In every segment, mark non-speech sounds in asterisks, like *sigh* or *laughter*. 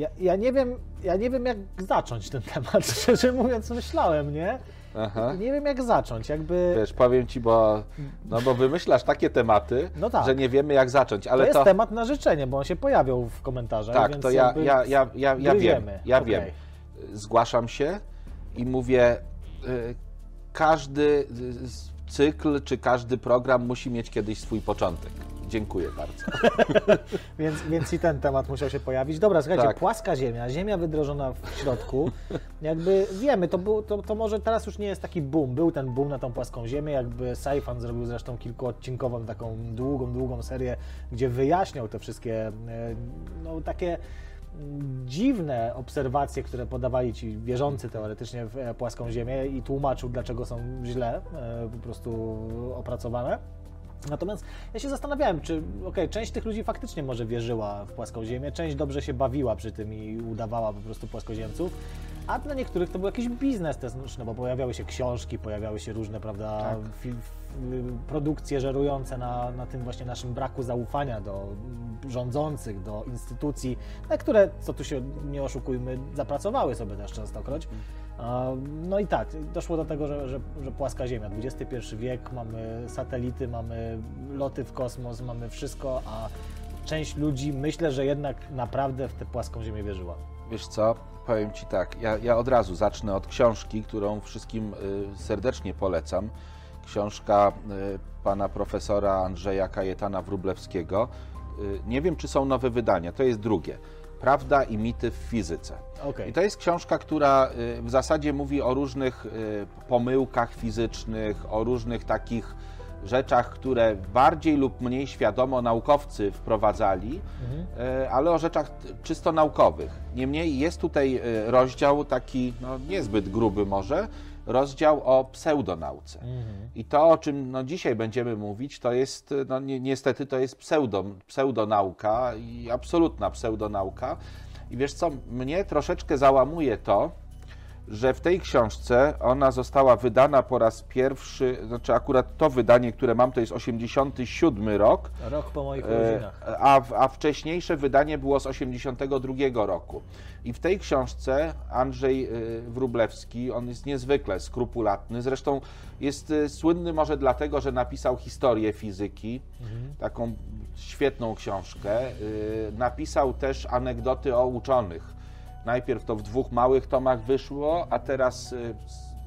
Ja, ja, nie wiem, ja nie wiem, jak zacząć ten temat, *laughs* szczerze mówiąc, myślałem, nie? Aha. Nie wiem, jak zacząć, jakby... Wiesz, powiem Ci, bo, no bo wymyślasz takie tematy, no tak. że nie wiemy, jak zacząć, ale to... jest to... temat na życzenie, bo on się pojawiał w komentarzach, Tak, to ja, ja, ja, ja, ja wiem, ja okay. wiem. Zgłaszam się i mówię, y, każdy cykl czy każdy program musi mieć kiedyś swój początek. Dziękuję bardzo. *laughs* więc, więc i ten temat musiał się pojawić. Dobra, słuchajcie, tak. płaska ziemia, ziemia wydrożona w środku. Jakby wiemy, to, był, to, to może teraz już nie jest taki boom. Był ten boom na tą płaską ziemię, jakby Saifan zrobił zresztą kilkuodcinkową, taką długą, długą serię, gdzie wyjaśniał te wszystkie, e, no takie dziwne obserwacje, które podawali ci wierzący teoretycznie w e, płaską ziemię i tłumaczył, dlaczego są źle e, po prostu opracowane. Natomiast ja się zastanawiałem, czy okay, część tych ludzi faktycznie może wierzyła w płaską ziemię, część dobrze się bawiła przy tym i udawała po prostu płaskoziemców, a dla niektórych to był jakiś biznes też, no bo pojawiały się książki, pojawiały się różne, prawda, tak. Produkcje żerujące na, na tym właśnie naszym braku zaufania do rządzących, do instytucji, na które, co tu się nie oszukujmy, zapracowały sobie też częstokroć. No i tak, doszło do tego, że, że, że, płaska Ziemia, XXI wiek, mamy satelity, mamy loty w kosmos, mamy wszystko, a część ludzi myślę, że jednak naprawdę w tę płaską Ziemię wierzyła. Wiesz co, powiem Ci tak, ja, ja od razu zacznę od książki, którą wszystkim y, serdecznie polecam. Książka y, pana profesora Andrzeja Kajetana Wrublewskiego. Y, nie wiem, czy są nowe wydania, to jest drugie. Prawda i mity w fizyce. Okay. I to jest książka, która y, w zasadzie mówi o różnych pomyłkach fizycznych, o różnych takich rzeczach, które bardziej lub mniej świadomo naukowcy wprowadzali, mhm. Ale o rzeczach czysto naukowych. Niemniej jest tutaj rozdział taki, no niezbyt gruby może, rozdział o pseudonauce. Mhm. I to, o czym no, dzisiaj będziemy mówić, to jest, no, ni niestety to jest pseudo, pseudonauka i absolutna pseudonauka. I wiesz co, mnie troszeczkę załamuje to, że w tej książce ona została wydana po raz pierwszy, znaczy akurat to wydanie, które mam, to jest 87 rok. Rok po moich. E, a, a wcześniejsze wydanie było z 82 roku. I w tej książce Andrzej e, Wrublewski, on jest niezwykle skrupulatny, zresztą jest e, słynny może dlatego, że napisał historię fizyki, mhm. taką świetną książkę. Napisał też anegdoty o uczonych Najpierw to w dwóch małych tomach wyszło, a teraz y,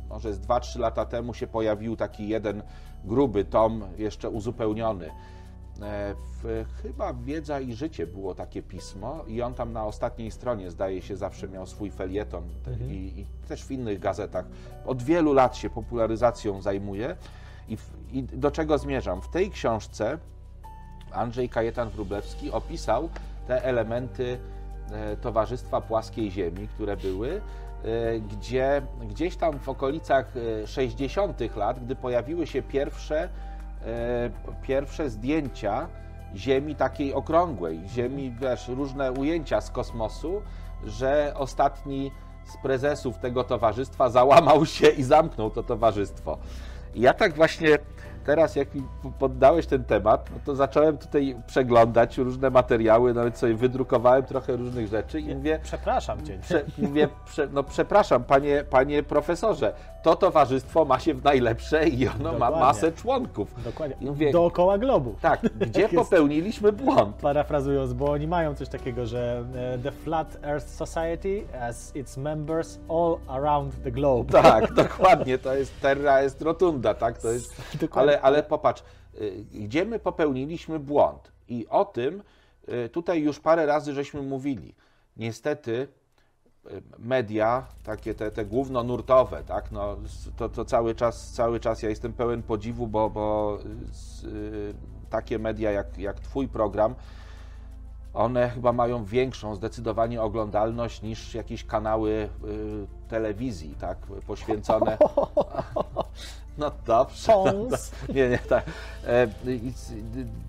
może z 2-3 lata temu się pojawił taki jeden gruby tom, jeszcze uzupełniony. E, w, chyba Wiedza i Życie było takie pismo i on tam na ostatniej stronie zdaje się zawsze miał swój felieton mhm. i, i, też w innych gazetach. Od wielu lat się popularyzacją zajmuje i, w, i do czego zmierzam? W tej książce Andrzej Kajetan Wróblewski opisał te elementy Towarzystwa Płaskiej Ziemi, które były, e, gdzie gdzieś tam w okolicach 60. E, lat, gdy pojawiły się pierwsze, pierwsze zdjęcia Ziemi takiej okrągłej, Ziemi, wiesz, różne ujęcia z kosmosu, że ostatni z prezesów tego towarzystwa załamał się i zamknął to towarzystwo. I ja tak właśnie teraz jak mi poddałeś ten temat, no to zacząłem tutaj przeglądać różne materiały, nawet sobie wydrukowałem trochę różnych rzeczy i mówię... Przepraszam Cię. Prze, mówię, prze, no przepraszam, panie, panie profesorze, to towarzystwo ma się w najlepsze i ono Dokładnie. ma masę członków. Dokładnie, I mówię, dookoła globu. Tak, *laughs* gdzie popełniliśmy błąd? Parafrazując, bo oni mają coś takiego, że e, The Flat Earth Society as its members all around the globe. Tak, *laughs* dokładnie, to jest terra est rotunda, tak, to jest... *laughs* Ale ale, popatrz, y, gdzie my popełniliśmy błąd? I o tym y, tutaj już parę razy żeśmy mówili. Niestety media, takie te, te głównonurtowe, tak, no, to, to cały, czas, cały czas ja jestem pełen podziwu, bo, bo z, takie media jak, jak Twój program, one chyba mają większą zdecydowanie oglądalność niż jakieś kanały y, telewizji, tak, poświęcone. *laughs* No dobrze. No, nie, nie, tak. E,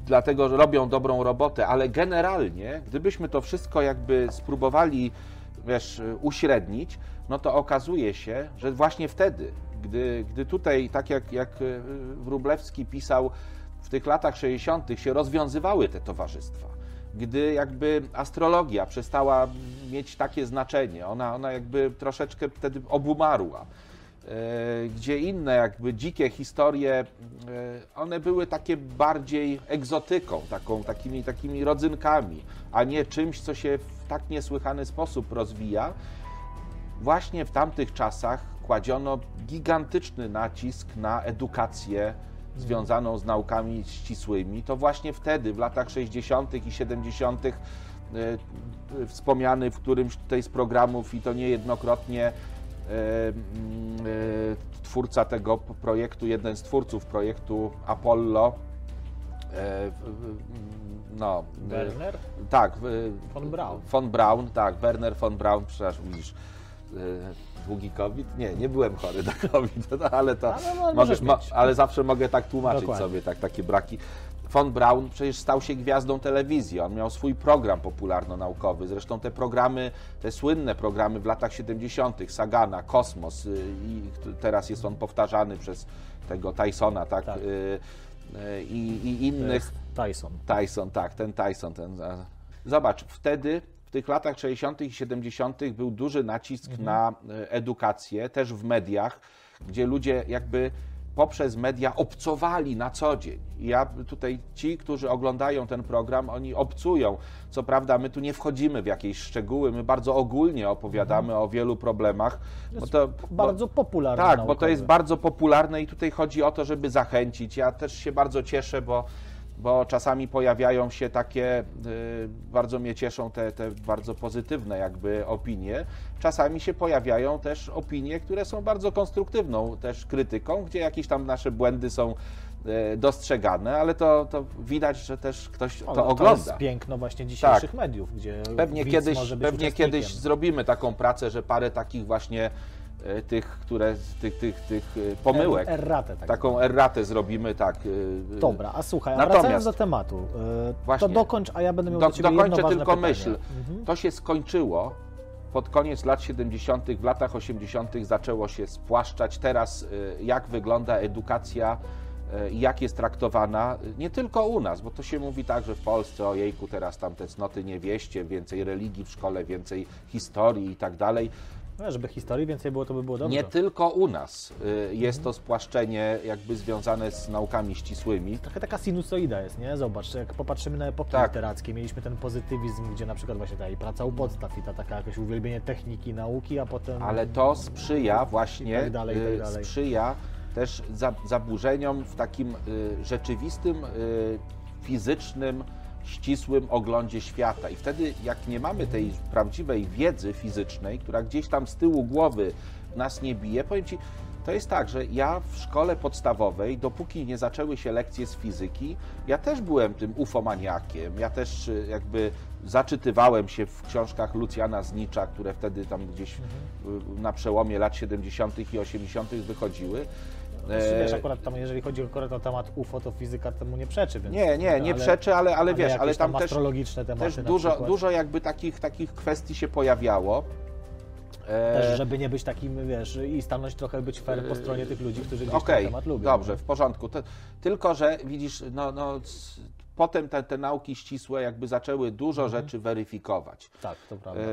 dlatego robią dobrą robotę, ale generalnie, gdybyśmy to wszystko jakby spróbowali, wiesz, uśrednić, no to okazuje się, że właśnie wtedy, gdy, gdy tutaj, tak jak, jak Wrublewski pisał, w tych latach 60. się rozwiązywały te towarzystwa gdy jakby astrologia przestała mieć takie znaczenie. Ona, ona jakby troszeczkę wtedy obumarła. E, gdzie inne jakby dzikie historie, e, one były takie bardziej egzotyką, taką, takimi, takimi rodzynkami, a nie czymś, co się w tak niesłychany sposób rozwija. Właśnie w tamtych czasach kładziono gigantyczny nacisk na edukację związaną z naukami ścisłymi. To właśnie wtedy, w latach 60. i 70., e, wspomniany w którymś tutaj z programów i to niejednokrotnie twórca tego projektu, jeden z twórców projektu Apollo. E, no, Werner? Tak. Von Braun. Von Braun, tak, Werner von Braun, przepraszam, widzisz długi COVID? Nie, nie byłem chory na COVID, *laughs* ale to ale, mogę, mo, ale zawsze mogę tak tłumaczyć Dokładnie. sobie tak, takie braki. Von Braun przecież stał się gwiazdą telewizji. On miał swój program popularno-naukowy. Zresztą te programy, te słynne programy w latach 70., Sagana, Kosmos, y, i teraz jest on powtarzany przez tego Tysona, tak? tak. Y, y, I, I, innych. Tyson. Tyson, tak, ten Tyson. Ten... Zobacz, wtedy w tych latach 60. i 70. był duży nacisk mhm. na edukację, też w mediach, gdzie ludzie jakby poprzez media obcowali na co dzień. I ja tutaj, ci, którzy oglądają ten program, oni obcują. Co prawda, my tu nie wchodzimy w jakieś szczegóły, my bardzo ogólnie opowiadamy mhm. o wielu problemach. Bo to bardzo bo, popularne. Tak, naukowe. bo to jest bardzo popularne i tutaj chodzi o to, żeby zachęcić. Ja też się bardzo cieszę, bo bo czasami pojawiają się takie, y, bardzo mnie cieszą te, te bardzo pozytywne jakby opinie. Czasami się pojawiają też opinie, które są bardzo konstruktywną też krytyką, gdzie jakieś tam nasze błędy są y, dostrzegane, ale to, to widać, że też ktoś to, to ogląda. To jest piękno właśnie dzisiejszych tak. mediów, gdzie pewnie kiedyś, pewnie kiedyś zrobimy taką pracę, że parę takich właśnie tych, które, tych, tych, tych e, pomyłek. Erratę. Tak taką erratę zrobimy, tak. E, Dobra, a słuchaj, Natomiast, wracając do tematu, właśnie, to dokończ, a ja będę miał do, do Dokończę tylko pytanie. myśl. Mhm. To się skończyło pod koniec lat 70., w latach 80. zaczęło się spłaszczać. Teraz jak wygląda edukacja i jak jest traktowana, nie tylko u nas, bo to się mówi tak, że w Polsce, o jejku, teraz tam te cnoty niewieście, więcej religii w szkole, więcej historii i tak dalej. No, żeby historii więcej było, to by było dobrze. Nie tylko u nas y, jest to spłaszczenie jakby związane z naukami ścisłymi. Trochę taka sinusoida jest, nie? Zobacz, jak popatrzymy na epoki tak. literackie, mieliśmy ten pozytywizm, gdzie na przykład właśnie ta i praca u podstaw i ta taka jakieś uwielbienie techniki, nauki, a potem... Ale to sprzyja właśnie, tak dalej, tak y, dalej. sprzyja też zaburzeniom w takim y, rzeczywistym, fizycznym ścisłym oglądzie świata. I wtedy, jak nie mamy tej prawdziwej wiedzy fizycznej, która gdzieś tam z tyłu głowy nas nie bije, powiem Ci, to jest tak, że ja w szkole podstawowej, dopóki nie zaczęły się lekcje z fizyki, ja też byłem tym ufomaniakiem. Ja też y, jakby zaczytywałem się w książkach Lucjana Znicza, które wtedy tam gdzieś mhm. na przełomie lat 70. i 80. wychodziły. Znaczy, wiesz, akurat tam, jeżeli chodzi akurat o temat UFO, to fizyka temu nie przeczy. Więc, nie, nie, nie ale, przeczy, ale, ale wiesz, ale tam, tam też, tematy też dużo, dużo jakby takich, takich kwestii się pojawiało. Też, e, żeby nie być takim, wiesz, i stanąć trochę być fair po stronie tych ludzi, którzy gdzieś okay, ten temat lubią. Dobrze, w porządku. To, tylko, że widzisz, no, no potem te, te, nauki ścisłe jakby zaczęły dużo mhm. rzeczy weryfikować. Tak, to prawda. E,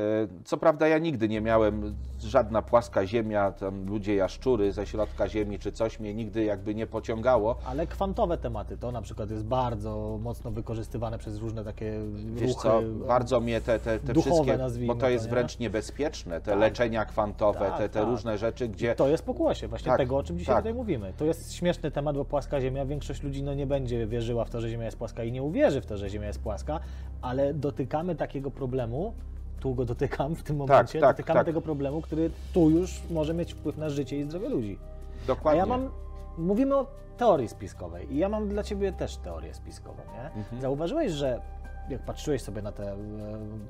co prawda ja nigdy nie miałem, żadna płaska ziemia, tam ludzie jaszczury ze środka ziemi czy coś mnie nigdy jakby nie pociągało. Ale kwantowe tematy, to na przykład jest bardzo mocno wykorzystywane przez różne takie Wiesz ruchy, co, bardzo mnie te, te, te wszystkie, bo to jest to, wręcz niebezpieczne, te tak. leczenia kwantowe, tak, te, te tak. różne rzeczy, gdzie... I to jest pokłosie właśnie tak, tego, o czym dzisiaj tak. tutaj mówimy. To jest śmieszny temat, bo płaska ziemia, większość ludzi no, nie będzie wierzyła w to, że ziemia jest płaska i nie uwierzy w to, że Ziemia jest płaska, ale dotykamy takiego problemu, tu go dotykam w tym tak, momencie, tak, tak, dotykamy tak. tego problemu, który tu już może mieć wpływ na życie i zdrowie ludzi. Dokładnie. A ja mam, mówimy o teorii spiskowej i ja mam dla Ciebie też teorię spiskową, nie? Mhm. Zauważyłeś, że jak patrzyłeś sobie na te e,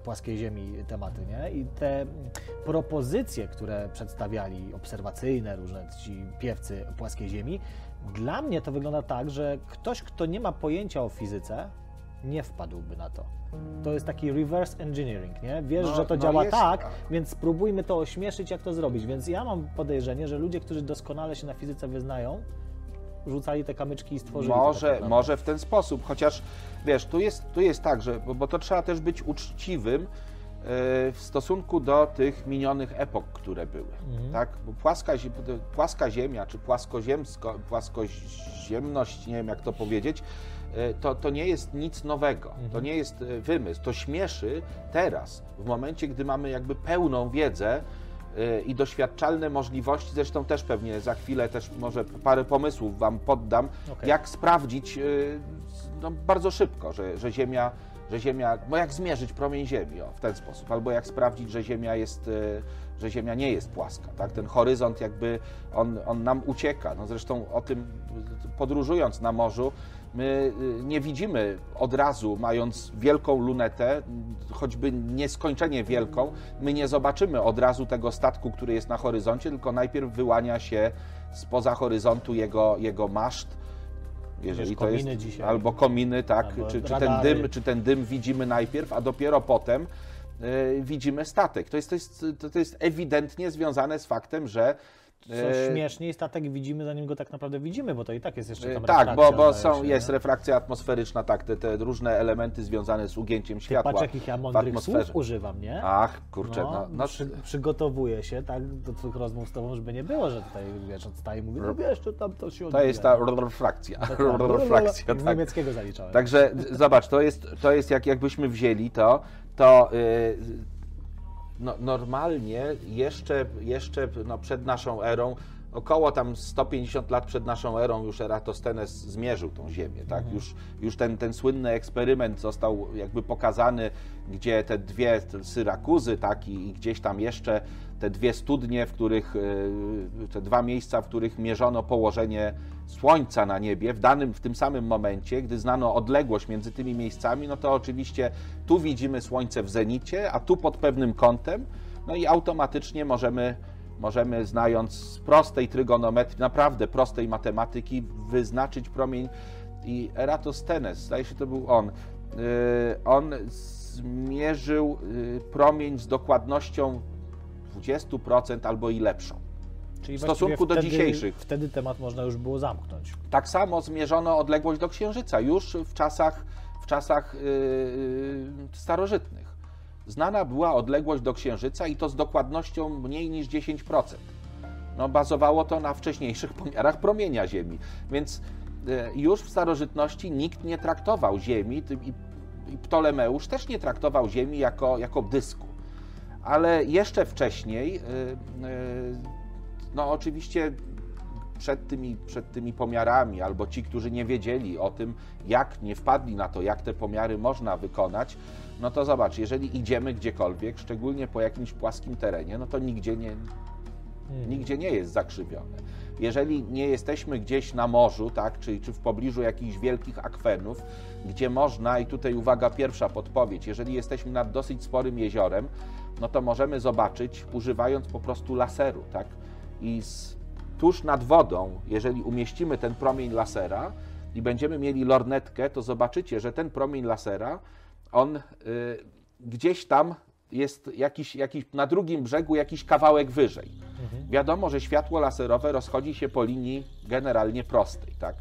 płaskiej ziemi tematy, nie? I te propozycje, które przedstawiali, obserwacyjne, różne ci piewcy płaskiej ziemi, dla mnie to wygląda tak, że ktoś, kto nie ma pojęcia o fizyce, nie wpadłby na to. To jest taki reverse engineering, nie? Wiesz, no, że to no działa jest, tak, więc spróbujmy to ośmieszyć, jak to zrobić. Więc ja mam podejrzenie, że ludzie, którzy doskonale się na fizyce wyznają, rzucali te kamyczki i stworzyli. Może, tak może w ten sposób, chociaż wiesz, tu jest, tu jest tak, że, bo, bo to trzeba też być uczciwym, w stosunku do tych minionych epok, które były. Mhm. Tak? Bo płaska, płaska ziemia, czy płaskoziemsko, płaskoziemność, nie wiem jak to powiedzieć, e, to, to nie jest nic nowego, mhm. to nie jest e, wymysł. To śmieszy teraz, w momencie, gdy mamy jakby pełną wiedzę e, i doświadczalne możliwości, zresztą też pewnie za chwilę też może parę pomysłów Wam poddam, okay. jak sprawdzić no, bardzo szybko, że, że Ziemia że Ziemia, bo jak zmierzyć promień Ziemi o, w ten sposób, albo jak sprawdzić, że Ziemia jest, e, że Ziemia nie jest płaska, tak? Ten horyzont jakby, on, on nam ucieka. No zresztą o tym, podróżując na morzu, my e, nie widzimy od razu, mając wielką lunetę, choćby nieskończenie wielką, my nie zobaczymy od razu tego statku, który jest na horyzoncie, tylko najpierw wyłania się spoza horyzontu jego, jego maszt, jeżeli to jest dzisiaj. albo kominy, tak, albo czy, czy, ten dym, czy ten dym widzimy najpierw, a dopiero potem y, widzimy statek. To jest, to, jest, to jest ewidentnie związane z faktem, że co e, śmieszniej, statek widzimy, zanim go tak naprawdę widzimy, bo to i tak jest jeszcze tam Tak, bo, bo są, się, jest nie? refrakcja atmosferyczna, tak, te, te, różne elementy związane z ugięciem światła. Patrz, jakich ja mądrych słów używam, nie? Ach, kurczę, no. no, no. Przy, przygotowuję się, tak, do twoich rozmów z tobą, żeby nie było, że tutaj, wiesz, odstaje i mówię, no wiesz, to tam to się odbija. To jest ta refrakcja. refrakcja tak. niemieckiego zaliczałem. Także zobacz, to jest, to jest jak, jakbyśmy wzięli to, to... Yy, no, normalnie jeszcze, jeszcze no, przed naszą erą około tam 150 lat przed naszą erą już Eratosthenes zmierzył tą Ziemię, tak? Mhm. Już, już ten, ten słynny eksperyment został jakby pokazany, gdzie te dwie Syrakuzy, tak? I, i gdzieś tam jeszcze te dwie studnie, w których, e, te dwa miejsca, w których mierzono położenie Słońca na niebie w danym, w tym samym momencie, gdy znano odległość między tymi miejscami, no to oczywiście tu widzimy Słońce w zenicie, a tu pod pewnym kątem, no i automatycznie możemy możemy znając z prostej trygonometrii, naprawdę prostej matematyki, wyznaczyć promień i Eratosthenes, zdaje się to był on, y, on zmierzył y, promień z dokładnością 20% albo i lepszą. Czyli w stosunku do dzisiejszych. Wtedy temat można już było zamknąć. Tak samo zmierzono odległość do Księżyca już w czasach, w czasach yy, starożytnych znana była odległość do Księżyca i to z dokładnością mniej niż 10%. No, bazowało to na wcześniejszych *laughs* pomiarach promienia Ziemi, więc e, już w starożytności nikt nie traktował Ziemi i Ptolemeusz też nie traktował Ziemi jako, jako dysku. Ale jeszcze wcześniej, e, e, no oczywiście przed tymi, przed tymi pomiarami, albo ci, którzy nie wiedzieli o tym, jak nie wpadli na to, jak te pomiary można wykonać, no to zobacz, jeżeli idziemy gdziekolwiek, szczególnie po jakimś płaskim terenie, no to nigdzie nie, nigdzie nie jest zakrzywione. Jeżeli nie jesteśmy gdzieś na morzu, tak, czy, czy w pobliżu jakichś wielkich akwenów, gdzie można, i tutaj uwaga, pierwsza podpowiedź, jeżeli jesteśmy nad dosyć sporym jeziorem, no to możemy zobaczyć, używając po prostu laseru, tak, i z, tuż nad wodą, jeżeli umieścimy ten promień lasera i będziemy mieli lornetkę, to zobaczycie, że ten promień lasera on y, gdzieś tam jest jakiś, jakiś, na drugim brzegu jakiś kawałek wyżej. Mhm. Wiadomo, że światło laserowe rozchodzi się po linii generalnie prostej, tak?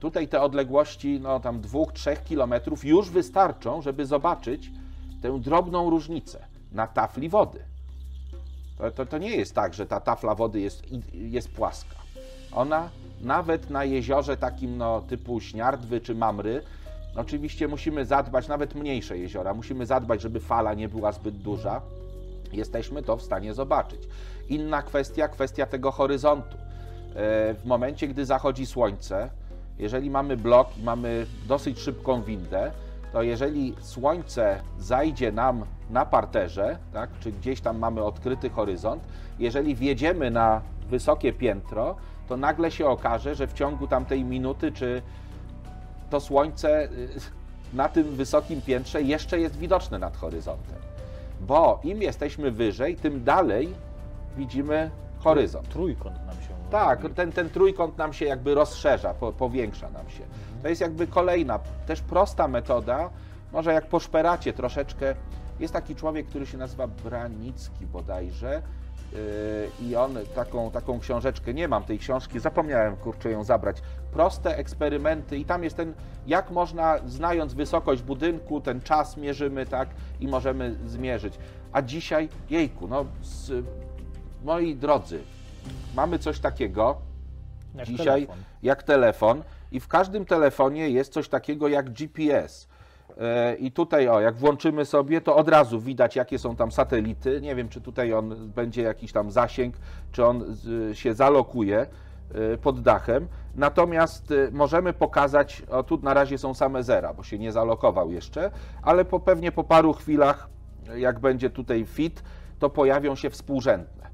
Tutaj te odległości, no tam 2-3 kilometrów już wystarczą, żeby zobaczyć tę drobną różnicę na tafli wody. To, to, to nie jest tak, że ta tafla wody jest, jest płaska. Ona nawet na jeziorze takim no, typu Śniardwy czy Mamry, Oczywiście musimy zadbać, nawet mniejsze jeziora, musimy zadbać, żeby fala nie była zbyt duża. Jesteśmy to w stanie zobaczyć. Inna kwestia, kwestia tego horyzontu. E, w momencie, gdy zachodzi słońce, jeżeli mamy blok i mamy dosyć szybką windę, to jeżeli słońce zajdzie nam na parterze, tak, czy gdzieś tam mamy odkryty horyzont, jeżeli wjedziemy na wysokie piętro, to nagle się okaże, że w ciągu tamtej minuty czy to słońce y, na tym wysokim piętrze jeszcze jest widoczne nad horyzontem. Bo im jesteśmy wyżej, tym dalej widzimy horyzont. Trójkąt nam się. Tak, ten, ten trójkąt nam się jakby rozszerza, po, powiększa nam się. To jest jakby kolejna, też prosta metoda, może jak poszperacie troszeczkę. Jest taki człowiek, który się nazywa Branicki bodajże i on taką, taką książeczkę, nie mam tej książki, zapomniałem kurczę ją zabrać. Proste eksperymenty i tam jest ten, jak można, znając wysokość budynku, ten czas mierzymy, tak, i możemy zmierzyć. A dzisiaj, jejku, no, z, moi drodzy, mamy coś takiego Jak dzisiaj telefon. jak telefon i w każdym telefonie jest coś takiego jak GPS. E, I tutaj, o, jak włączymy sobie, to od razu widać, jakie są tam satelity. Nie wiem, czy tutaj on będzie jakiś tam zasięg, czy on się zalokuje e, pod dachem. Natomiast e, możemy pokazać, o tu na razie są same zera, bo się nie zalokował jeszcze, ale po, pewnie po paru chwilach, jak będzie tutaj fit, to pojawią się współrzędne.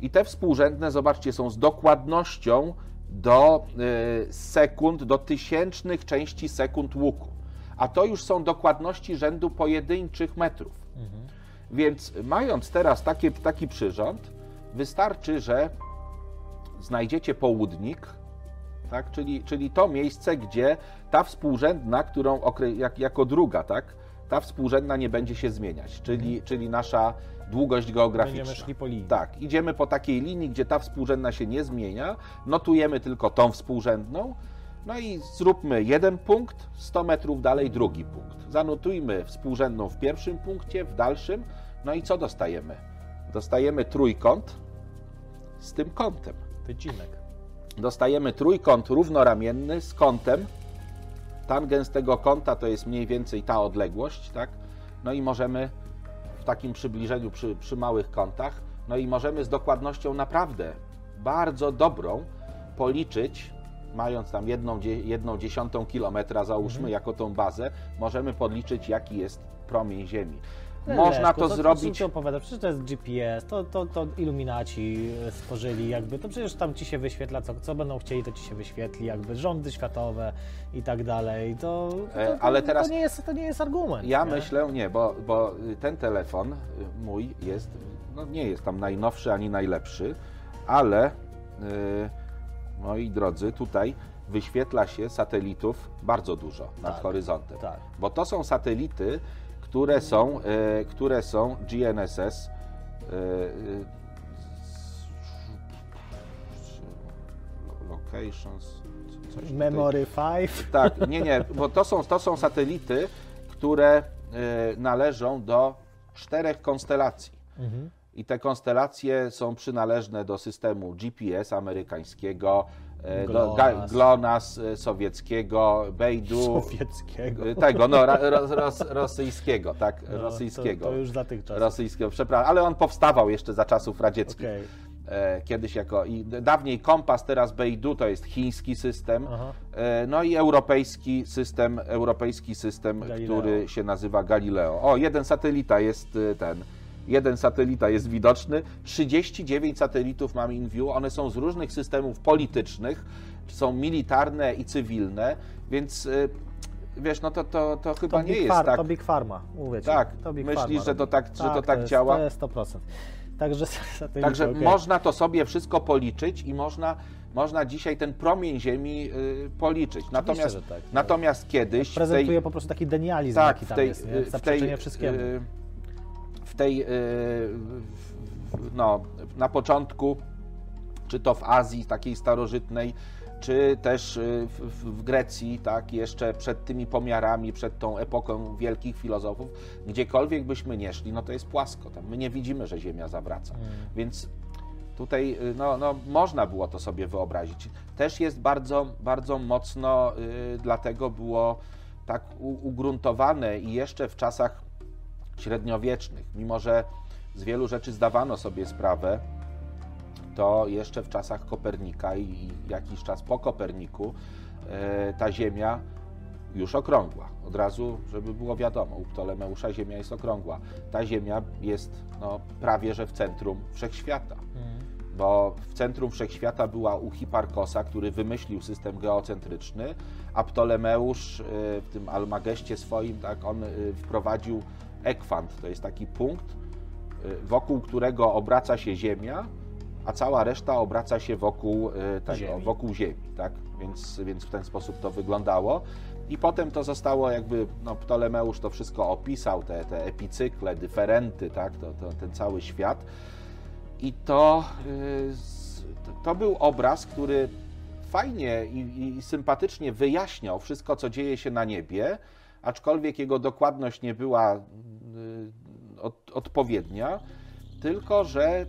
I te współrzędne, zobaczcie, są z dokładnością do y, sekund, do tysięcznych części sekund łuku. A to już są dokładności rzędu pojedynczych metrów. Więc mając teraz taki przyrząd, wystarczy, że znajdziecie południk, tak? czyli, czyli to miejsce, gdzie ta współrzędna, którą jak, jako druga, tak? ta współrzędna nie będzie się zmieniać, czyli, czyli nasza długość geograficzna. Będziemy szli po linii. Tak, idziemy po takiej linii, gdzie ta współrzędna się nie zmienia, notujemy tylko tą współrzędną, no i zróbmy jeden punkt, 100 metrów dalej drugi punkt. Zanotujmy współrzędną w pierwszym punkcie, w dalszym, no i co dostajemy? Dostajemy trójkąt z tym kątem. Wycinek. Dostajemy trójkąt równoramienny z kątem. Tangens tego kąta to jest mniej więcej ta odległość, tak? No i możemy takim przybliżeniu przy, przy małych kątach, no i możemy z dokładnością naprawdę bardzo dobrą policzyć, mając tam jedną, jedną dziesiątą kilometra, załóżmy, jako tą bazę, możemy podliczyć, jaki jest promień Ziemi. Można to co zrobić. Ci opowiada? Przecież to jest GPS, to, to, to iluminaci e, stworzyli, jakby to przecież tam ci się wyświetla, co, co będą chcieli, to ci się wyświetli, jakby rządy światowe i tak dalej. To, to, E, to, ale to, teraz- nie jest, to nie jest argument. Ja nie? myślę, nie, bo, bo ten telefon y, mój jest, no nie jest tam najnowszy ani najlepszy, ale y, moi drodzy, tutaj wyświetla się satelitów bardzo dużo nad Tak, horyzontem. tak. Bo to są satelity, które są, y, które są GNSS. y, y, Locations. coś. Memory 5. Tak, nie, nie, bo to są, to są satelity, które e, należą do czterech konstelacji. Mhm. I te konstelacje są przynależne do systemu GPS amerykańskiego, e, GLONASS. GLONASS e, sowieckiego, Beidou, Sowieckiego. e, tego, no, ro, ros, rosyjskiego, tak, No, rosyjskiego. To, to już za tych czasów. Rosyjskiego, przepraszam, ale on powstawał jeszcze za czasów radzieckich. E, Kiedyś jako, i dawniej kompas, teraz Beidou to jest chiński system, Aha. E, no i europejski system, europejski system, Galileo. który się nazywa Galileo. O, jeden satelita jest e, ten, jeden satelita jest widoczny, 39 satelitów mam in view, one są z różnych systemów politycznych, są militarne i cywilne, więc e, wiesz, no to, to, to chyba To nie jest Far- tak. to Big Pharma, mówię ci. Tak, to Big myślisz, że to tak- że to tak jest, działa? To jest 100%. Także *laughs* Także okej. można to sobie wszystko policzyć i można, można dzisiaj ten promień Ziemi y, policzyć. Natomiast, że tak. natomiast kiedyś w tej, Prezentuje po prostu taki denializm, tak, jaki tam tej, jest, nie? w tej, zaprzeczenie wszystkiemu. y, tej, y, no, na początku, czy to w Azji takiej starożytnej, czy też y, w, Grecji, tak, jeszcze przed tymi pomiarami, przed tą epoką wielkich filozofów, gdziekolwiek byśmy nie szli, no to jest płasko, tam my nie widzimy, że Ziemia zawraca. Mm. Więc tutaj y, no, no, można było to sobie wyobrazić. Też jest bardzo, bardzo mocno, y, dlatego było tak u, ugruntowane i jeszcze w czasach średniowiecznych, mimo że z wielu rzeczy zdawano sobie sprawę, to jeszcze w czasach Kopernika i jakiś czas po Koperniku e, ta Ziemia już okrągła. Od razu, żeby było wiadomo, u Ptolemeusza Ziemia jest okrągła. Ta Ziemia jest no, prawie że w centrum wszechświata Mm. bo w centrum wszechświata była u Hiparkosa, który wymyślił system geocentryczny, a Ptolemeusz y, w tym Almageście swoim, tak, on y, wprowadził ekwant, to jest taki punkt, y, wokół którego obraca się Ziemia, a cała reszta obraca się wokół y, tego, Ziemi. wokół Ziemi, tak? Więc, więc w ten sposób to wyglądało. I potem to zostało jakby, no Ptolemeusz to wszystko opisał, te, te epicykle, dyferenty, tak? To, to, ten cały świat. I to, to był obraz, który fajnie i, i sympatycznie wyjaśniał wszystko, co dzieje się na niebie, aczkolwiek jego dokładność nie była od, odpowiednia, tylko że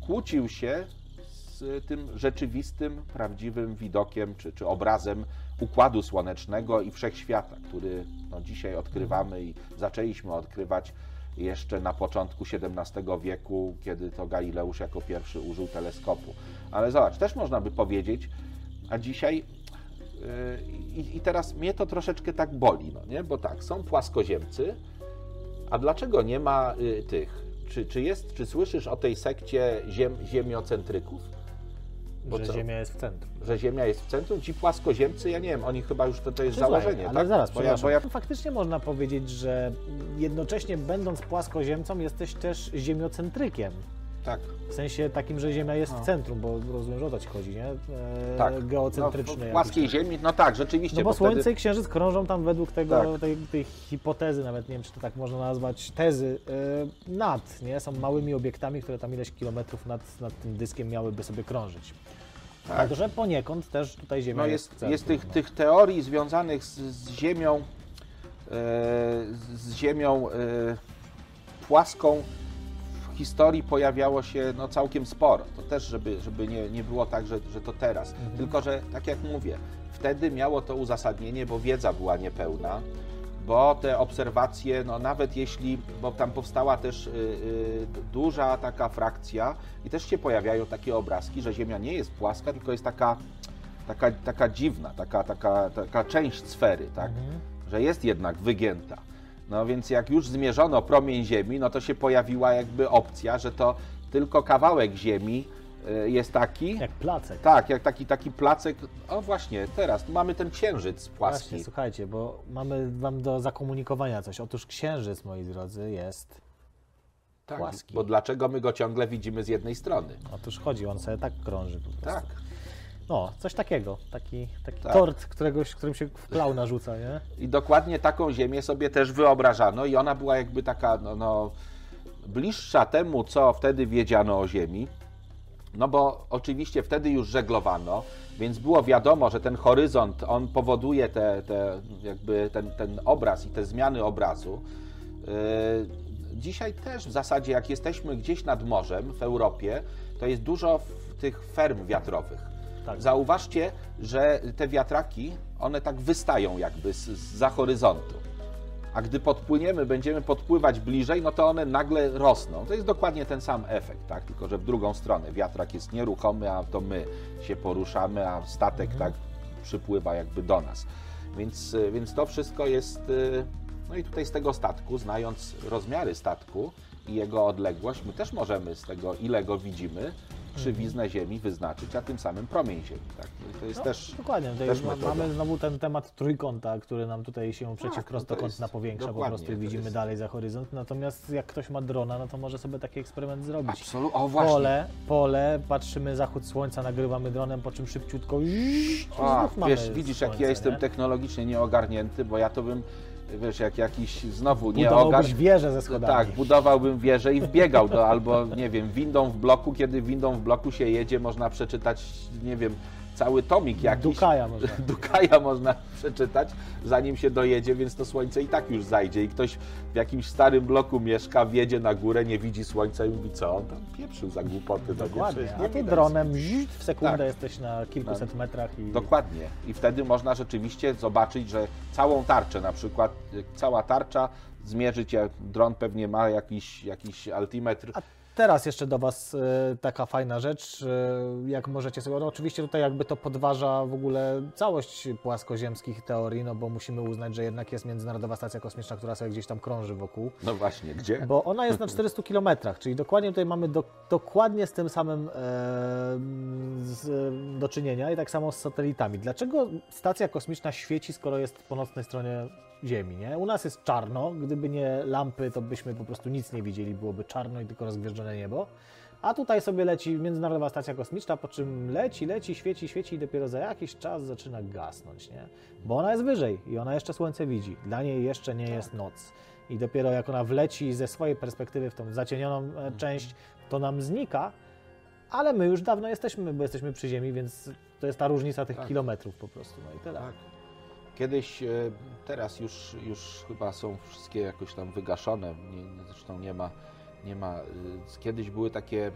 kłócił się z tym rzeczywistym, prawdziwym widokiem czy, czy obrazem układu słonecznego i wszechświata, który no, dzisiaj odkrywamy i zaczęliśmy odkrywać jeszcze na początku XVII wieku, kiedy to Galileusz jako pierwszy użył teleskopu. Ale zobacz, też można by powiedzieć, a dzisiaj yy, i teraz mnie to troszeczkę tak boli, no nie? bo tak, są płaskoziemcy, a dlaczego nie ma y, tych? Czy, czy, jest, czy słyszysz o tej sekcie ziem, ziemiocentryków? Bo że co? Ziemia jest w centrum. Że Ziemia jest w centrum. Ci płaskoziemcy, ja nie wiem, oni chyba już to, to jest założenie. Ale tak? zaraz, bo ja, bo ja... Faktycznie można powiedzieć, że jednocześnie będąc płaskoziemcą jesteś też ziemiocentrykiem. Tak. W sensie takim, że Ziemia jest no. w centrum, bo rozumiem, że o to ci chodzi, nie? E, tak. Geocentryczny. No, w płaskiej Ziemi, no tak, rzeczywiście. No bo, bo Słońce wtedy... i Księżyc krążą tam według tego, tak. tej, tej, hipotezy, nawet nie wiem, czy to tak można nazwać, tezy, e, nad, nie? Są małymi obiektami, które tam ileś kilometrów nad, nad tym dyskiem miałyby sobie krążyć. Tak. Także poniekąd też tutaj Ziemia no jest, jest, jest tych, tych teorii związanych z, z Ziemią, e, z Ziemią e, płaską historii pojawiało się no, całkiem sporo. To też, żeby, żeby nie, nie było tak, że, że to teraz. Mhm. Tylko, że tak jak mówię, wtedy miało to uzasadnienie, bo wiedza była niepełna, bo te obserwacje, no nawet jeśli, bo tam powstała też y, y, duża taka frakcja i też się pojawiają takie obrazki, że Ziemia nie jest płaska, tylko jest taka, taka, taka dziwna, taka, taka, taka część sfery, tak? Mhm. że jest jednak wygięta. No więc jak już zmierzono promień Ziemi, no to się pojawiła jakby opcja, że to tylko kawałek Ziemi y, jest taki. Jak placek. Tak, jak taki, taki placek. O właśnie, teraz mamy ten księżyc płaski. Właśnie, słuchajcie, bo mamy wam do zakomunikowania coś. Otóż księżyc, moi drodzy, jest tak, płaski. Bo dlaczego my go ciągle widzimy z jednej strony? Otóż chodzi, on sobie tak krąży po prostu. Tak. No, coś takiego, taki, taki tak. tort, któregoś, którym się w plał narzuca, nie? I dokładnie taką ziemię sobie też wyobrażano i ona była jakby taka, no, no bliższa temu, co wtedy wiedziano o Ziemi, no bo oczywiście wtedy już żeglowano, więc było wiadomo, że ten horyzont, on powoduje te, te, jakby ten, ten obraz i te zmiany obrazu. Yy, dzisiaj też w zasadzie, jak jesteśmy gdzieś nad morzem w Europie, to jest dużo tych ferm wiatrowych. Tak. Zauważcie, że te wiatraki, one tak wystają jakby z, za horyzontu. A gdy podpłyniemy, będziemy podpływać bliżej, no to one nagle rosną. To jest dokładnie ten sam efekt, tak? tylko że w drugą stronę. Wiatrak jest nieruchomy, a to my się poruszamy, a statek mhm. tak przypływa jakby do nas. Więc, więc to wszystko jest. Y, no i tutaj z tego statku, znając rozmiary statku i jego odległość, my też możemy z tego, ile go widzimy, krzywiznę Ziemi wyznaczyć, a tym samym promień Ziemi. Tak? No to jest no, też. Dokładnie, też mamy znowu ten temat trójkąta, który nam tutaj się tak, prostokątna no powiększa, po prostu widzimy jest... dalej za horyzont. Natomiast jak ktoś ma drona, no to może sobie taki eksperyment zrobić. Absolutnie. O, właśnie. Pole, pole, patrzymy zachód słońca, nagrywamy dronem, po czym szybciutko. A, wiesz, widzisz, słońce, jak ja jestem nie? technologicznie nieogarnięty, bo ja to bym wiesz, jak jakiś znowu nie ogar... wieżę ze schodami. Tak, budowałbym wieżę i wbiegał do, albo nie wiem, windą w bloku, kiedy windą w bloku się jedzie, można przeczytać, nie wiem, cały tomik jakiś. Dukaja można. *laughs* Dukaja można przeczytać, zanim się dojedzie, więc to słońce i tak już zajdzie. I ktoś w jakimś starym bloku mieszka, wjedzie na górę, nie widzi słońca i mówi, co on tam pieprzył za głupoty. Dokładnie, nie, a tu dronem w sekundę tak. jesteś na kilkuset metrach. I... Dokładnie. I wtedy można rzeczywiście zobaczyć, że całą tarczę na przykład, cała tarcza zmierzyć, dron pewnie ma jakiś, jakiś altimetr. A Teraz jeszcze do Was e, taka fajna rzecz, e, jak możecie sobie, no oczywiście tutaj jakby to podważa w ogóle całość płaskoziemskich teorii, no bo musimy uznać, że jednak jest Międzynarodowa Stacja Kosmiczna, która sobie gdzieś tam krąży wokół. No właśnie, gdzie? Bo ona jest na 400 *laughs* kilometrach, czyli dokładnie tutaj mamy do, dokładnie z tym samym e, z, do czynienia i tak samo z satelitami. Dlaczego Stacja Kosmiczna świeci, skoro jest po nocnej stronie Ziemi, nie? U nas jest czarno, gdyby nie lampy, to byśmy po prostu nic nie widzieli, byłoby czarno i tylko rozgwieżdżone niebo. A tutaj sobie leci Międzynarodowa Stacja Kosmiczna, po czym leci, leci, świeci, świeci i dopiero za jakiś czas zaczyna gasnąć, nie? Bo ona jest wyżej i ona jeszcze słońce widzi. Dla niej jeszcze nie tak. jest noc. I dopiero jak ona wleci ze swojej perspektywy w tą zacienioną e, mhm. część, to nam znika, ale my już dawno jesteśmy, bo jesteśmy przy Ziemi, więc to jest ta różnica tych Tak. kilometrów po prostu. No i tyle. Tak. Kiedyś, e, teraz już, już chyba są wszystkie jakoś tam wygaszone, nie, zresztą nie ma, nie ma. e, Kiedyś były takie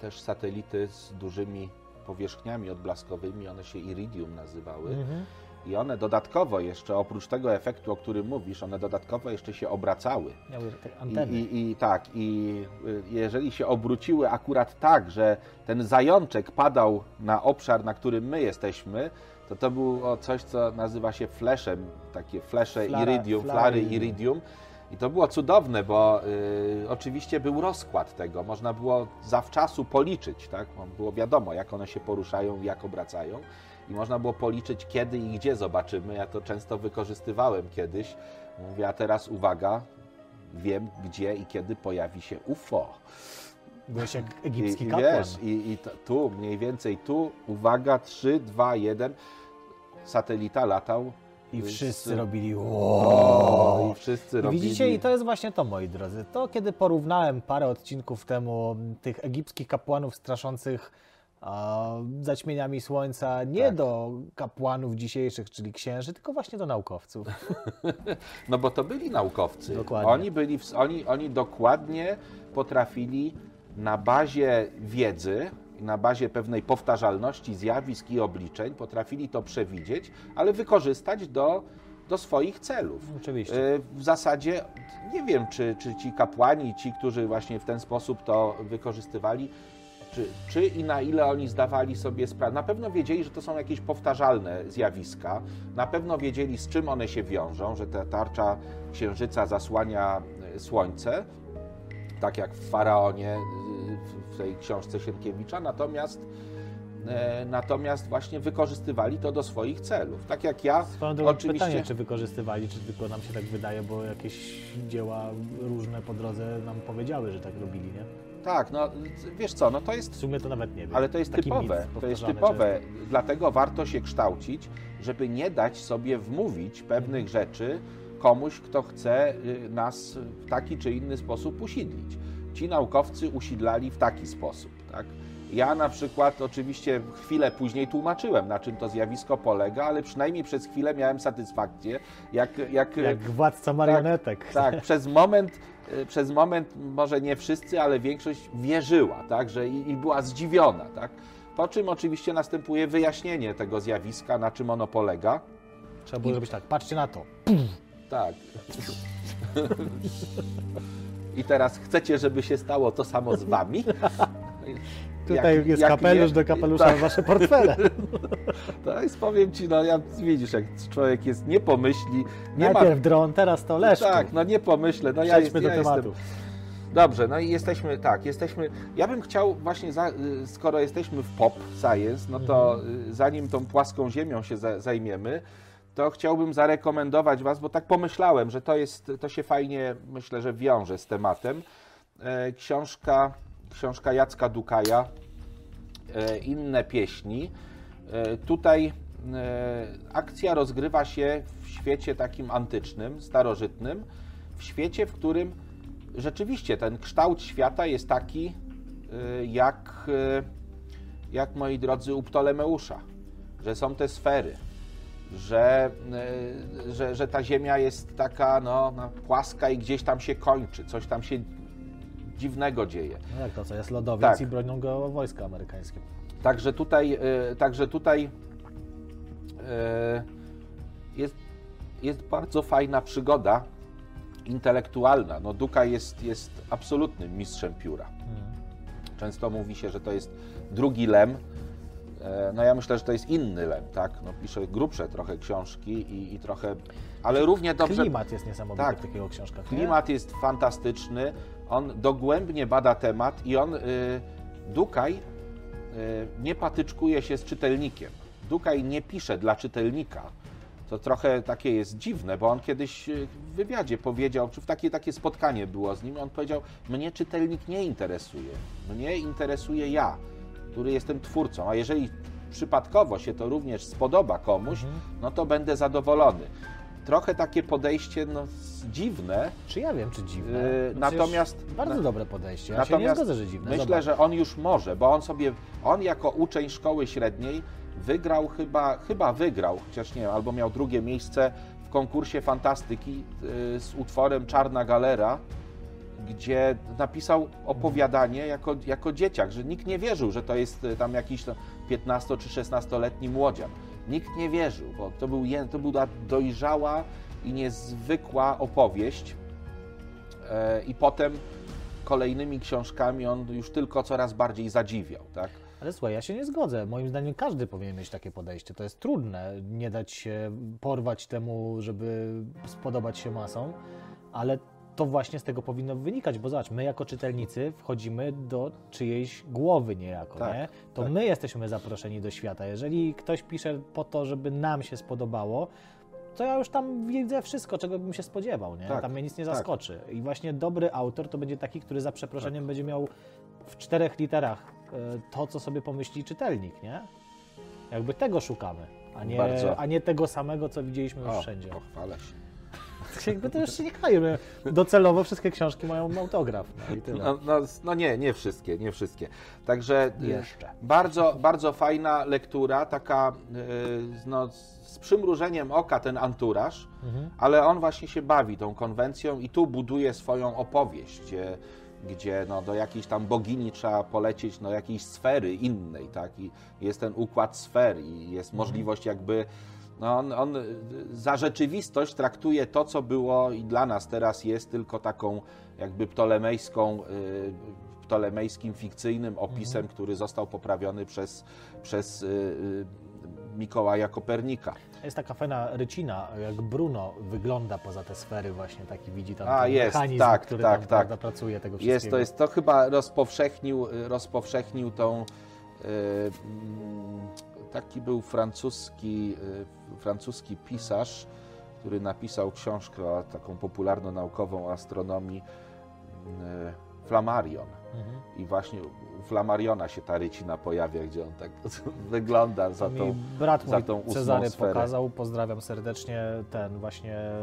też satelity z dużymi powierzchniami odblaskowymi, one się Iridium nazywały. Mhm. I one dodatkowo jeszcze, oprócz tego efektu, o którym mówisz, one dodatkowo jeszcze się obracały. Miały te I, anteny. i, I tak, i y, jeżeli się obróciły akurat tak, że ten zajączek padał na obszar, na którym my jesteśmy, to to było coś, co nazywa się fleszem, takie flesze Flara- iridium, flary flary iridium. I to było cudowne, bo y, oczywiście był rozkład tego, można było zawczasu policzyć, tak? Było wiadomo, jak one się poruszają, jak obracają. I można było policzyć, kiedy i gdzie zobaczymy. Ja to często wykorzystywałem kiedyś. Mówię, a teraz uwaga, wiem, gdzie i kiedy pojawi się UFO. Byłeś jak egipski i kapłan. wiesz, i, i to, tu, mniej więcej tu, uwaga, 3, 2, 1, satelita latał. I z- wszyscy robili O, i wszyscy I robili. widzicie, i to jest właśnie to, moi drodzy. To, kiedy porównałem parę odcinków temu tych egipskich kapłanów straszących zaćmieniami słońca nie Tak. do kapłanów dzisiejszych, czyli księży, tylko właśnie do naukowców. *laughs* No bo to byli naukowcy. Dokładnie. Oni, byli, w- oni, oni dokładnie potrafili na bazie wiedzy, na bazie pewnej powtarzalności zjawisk i obliczeń, potrafili to przewidzieć, ale wykorzystać do, do swoich celów. Oczywiście. E, W zasadzie nie wiem, czy, czy ci kapłani, ci, którzy właśnie w ten sposób to wykorzystywali, czy, czy i na ile oni zdawali sobie sprawę. Na pewno wiedzieli, że to są jakieś powtarzalne zjawiska. Na pewno wiedzieli, z czym one się wiążą, że ta tarcza księżyca zasłania e, słońce, tak jak w Faraonie, y, w- tej książce Sienkiewicza. Natomiast, e, natomiast właśnie wykorzystywali to do swoich celów. Tak jak ja drogą oczywiście... pytanie, czy wykorzystywali, czy tylko nam się tak wydaje, bo jakieś dzieła różne po drodze nam powiedziały, że tak robili, nie? Tak, no wiesz co, no to W jest sumie to nawet nie wiem. Ale to jest Taki typowe. To jest typowe. Dlatego warto się kształcić, żeby nie dać sobie wmówić pewnych rzeczy komuś, kto chce y, nas w taki czy inny sposób usidlić. Ci naukowcy usidlali w taki sposób. Tak? Ja na przykład oczywiście chwilę później tłumaczyłem, na czym to zjawisko polega, ale przynajmniej przez chwilę miałem satysfakcję, jak, jak, Jak władca marionetek. tak, *laughs* przez moment, przez moment może nie wszyscy, ale większość wierzyła, tak, że i, i była zdziwiona, tak. Po czym oczywiście następuje wyjaśnienie tego zjawiska, na czym ono polega. Trzeba było zrobić tak, patrzcie na to. Tak. I teraz chcecie, żeby się stało to samo z wami? *laughs* Tutaj Jak- jest jak kapelusz nie- do kapelusza tak. wasze portfele. *laughs* Jest, powiem ci, no ja widzisz, jak człowiek jest, nie pomyśli, nie ma... Najpierw dron, teraz to Leszku. Tak, no nie pomyślę, no ja, jest, do ja tematu. jestem... Dobrze, no i jesteśmy, tak, jesteśmy. Ja bym chciał właśnie, za, y, skoro jesteśmy w pop science, no to Mhm. y, zanim tą płaską ziemią się za, zajmiemy, to chciałbym zarekomendować Was, bo tak pomyślałem, że to jest, to się fajnie, myślę, że wiąże z tematem. E, książka, książka Jacka Dukaja, e, inne pieśni. E, Tutaj e, akcja rozgrywa się w świecie takim antycznym, starożytnym, w świecie, w którym rzeczywiście ten kształt świata jest taki, jak, jak moi drodzy, u Ptolemeusza, że są te sfery, że, że, że ta Ziemia jest taka no, no, płaska i gdzieś tam się kończy, coś tam się dziwnego dzieje. No jak to co, jest lodowiec Tak. i bronią go wojska amerykańskie. Także tutaj, e, także tutaj e, jest, jest bardzo fajna przygoda intelektualna. No, Duka jest, jest absolutnym mistrzem pióra. Często mówi się, że to jest drugi lem. E, No ja myślę, że to jest inny lem, tak? No, pisze grubsze trochę książki i, i trochę, ale równie dobrze Klimat jest niesamowity Tak. w takiego książkach. nie? Klimat jest fantastyczny, on dogłębnie bada temat i on, y, Dukaj, y, nie patyczkuje się z czytelnikiem. Dukaj nie pisze dla czytelnika. To trochę takie jest dziwne, bo on kiedyś y, w wywiadzie powiedział, czy w takie, takie spotkanie było z nim, on powiedział, mnie czytelnik nie interesuje, mnie interesuje ja, który jestem twórcą, a jeżeli przypadkowo się to również spodoba komuś, no to będę zadowolony. Trochę takie podejście no, dziwne. Czy ja wiem, czy dziwne? No natomiast bardzo na, dobre podejście. Ja natomiast się nie zgodzę, że dziwne. Myślę, Zobacz. że on już może, bo on sobie, on jako uczeń szkoły średniej wygrał chyba, chyba wygrał, chociaż nie wiem, albo miał drugie miejsce w konkursie fantastyki y, z utworem Czarna Galera, gdzie napisał opowiadanie jako, jako dzieciak, że nikt nie wierzył, że to jest y, tam jakiś 15 czy 16-letni młodzian. Nikt nie wierzył, bo to, był, to była dojrzała i niezwykła opowieść. E, I potem kolejnymi książkami on już tylko coraz bardziej zadziwiał. Tak? Ale słuchaj, ja się nie zgodzę. Moim zdaniem każdy powinien mieć takie podejście. To jest trudne, nie dać się porwać temu, żeby spodobać się masom, ale to właśnie z tego powinno wynikać, bo zobacz, my jako czytelnicy wchodzimy do czyjejś głowy niejako, tak, nie? To tak. my jesteśmy zaproszeni do świata. Jeżeli ktoś pisze po to, żeby nam się spodobało, to ja już tam widzę wszystko, czego bym się spodziewał, nie? Tak, tam mnie nic nie tak. zaskoczy. I właśnie dobry autor to będzie taki, który za przeproszeniem tak. będzie miał w czterech literach e, to, co sobie pomyśli czytelnik, nie? Jakby tego szukamy, a nie, a nie tego samego, co widzieliśmy już o, wszędzie. Pochwalę się. Jakby to już się nie krajmy. Docelowo wszystkie książki mają autograf. No, no, no, no, nie, nie wszystkie, nie wszystkie. Także y, jeszcze. Bardzo, bardzo fajna lektura, taka y, no, z przymrużeniem oka ten anturaż, mhm. ale on właśnie się bawi tą konwencją i tu buduje swoją opowieść, gdzie, gdzie no, do jakiejś tam bogini trzeba polecieć, do jakiejś sfery innej, tak? I jest ten układ sfer i jest mhm. możliwość jakby no on, on, za rzeczywistość traktuje to, co było i dla nas teraz jest tylko taką jakby ptolemejską, y, ptolemejskim fikcyjnym opisem, mhm. który został poprawiony przez, przez y, y, Mikołaja Kopernika. Jest taka fajna rycina, jak Bruno wygląda poza te sfery właśnie, taki widzi tam A, jest, mechanizm, tak, który tak, tam tak. pracuje tego wszystkiego. Jest, to jest, to chyba rozpowszechnił, rozpowszechnił tą yy, taki był francuski, y, francuski pisarz, który napisał książkę taką popularno-naukową astronomii y, Flammarion. Mhm. I właśnie u Flammariona się ta rycina pojawia, gdzie on tak *laughs* wygląda za tą brat za tą Cezary sferę. pokazał, pozdrawiam serdecznie, ten właśnie e,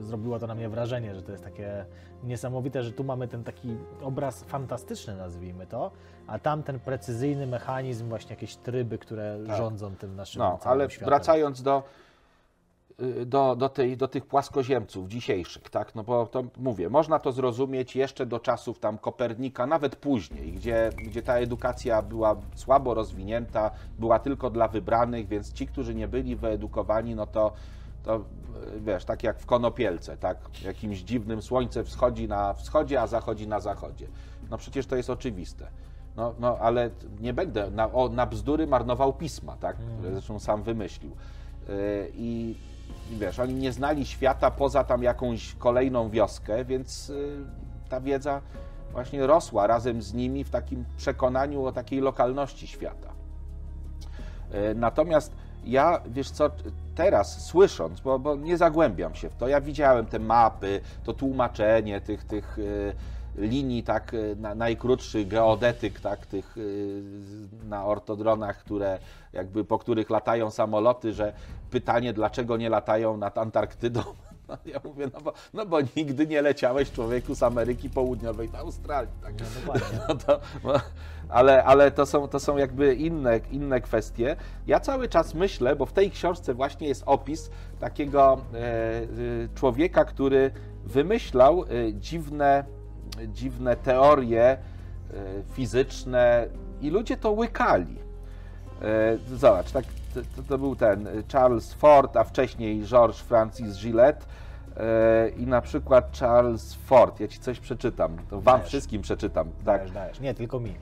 zrobiło to na mnie wrażenie, że to jest takie niesamowite, że tu mamy ten taki obraz fantastyczny, nazwijmy to, a tam ten precyzyjny mechanizm, właśnie jakieś tryby, które tak. rządzą tym naszym No, ale światem. wracając do Y, do, do, tej, do tych płaskoziemców dzisiejszych, tak? No bo to mówię, można to zrozumieć jeszcze do czasów tam Kopernika, nawet później, gdzie, gdzie ta edukacja była słabo rozwinięta, była tylko dla wybranych, więc ci, którzy nie byli wyedukowani, no to, to wiesz, tak jak w Konopielce, tak? Jakimś dziwnym słońce wschodzi na wschodzie, a zachodzi na zachodzie. No przecież to jest oczywiste. No, no ale nie będę na, o, na bzdury marnował pisma, tak? Które mm. zresztą sam wymyślił. Yy, I wiesz, oni nie znali świata poza tam jakąś kolejną wioskę, więc y, ta wiedza właśnie rosła razem z nimi w takim przekonaniu o takiej lokalności świata. Y, natomiast ja, wiesz co, teraz słysząc, bo, bo nie zagłębiam się w to, ja widziałem te mapy, to tłumaczenie tych, tych y, linii tak na, najkrótszych, geodetyk tak, tych na ortodronach, które jakby po których latają samoloty, że pytanie, dlaczego nie latają nad Antarktydą. *laughs* No, ja mówię, no bo, no bo nigdy nie leciałeś człowieku z Ameryki Południowej do Australii. Tak? No, *laughs* no to, no, ale ale to, są, to są jakby inne, inne kwestie. Ja cały czas myślę, bo w tej książce właśnie jest opis takiego e, e człowieka, który wymyślał e, dziwne, dziwne teorie e, fizyczne i ludzie to łykali. E, zobacz, tak, to, to, był ten Charles Ford, a wcześniej George Francis Gillette e, i na przykład Charles Ford. Ja ci coś przeczytam, to wam dajesz. wszystkim przeczytam. Tak. Dajesz, dajesz. Nie, tylko mi. E,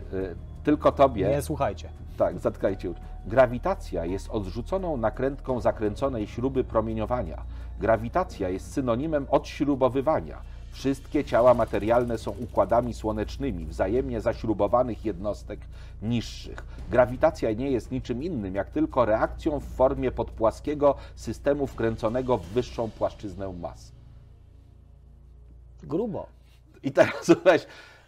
tylko tobie. Nie słuchajcie. Tak, zatkajcie już. Grawitacja jest odrzuconą nakrętką zakręconej śruby promieniowania. Grawitacja jest synonimem odśrubowywania. Wszystkie ciała materialne są układami słonecznymi, wzajemnie zaśrubowanych jednostek niższych. Grawitacja nie jest niczym innym, jak tylko reakcją w formie podpłaskiego systemu wkręconego w wyższą płaszczyznę mas. Grubo. I teraz *laughs* słuchaj,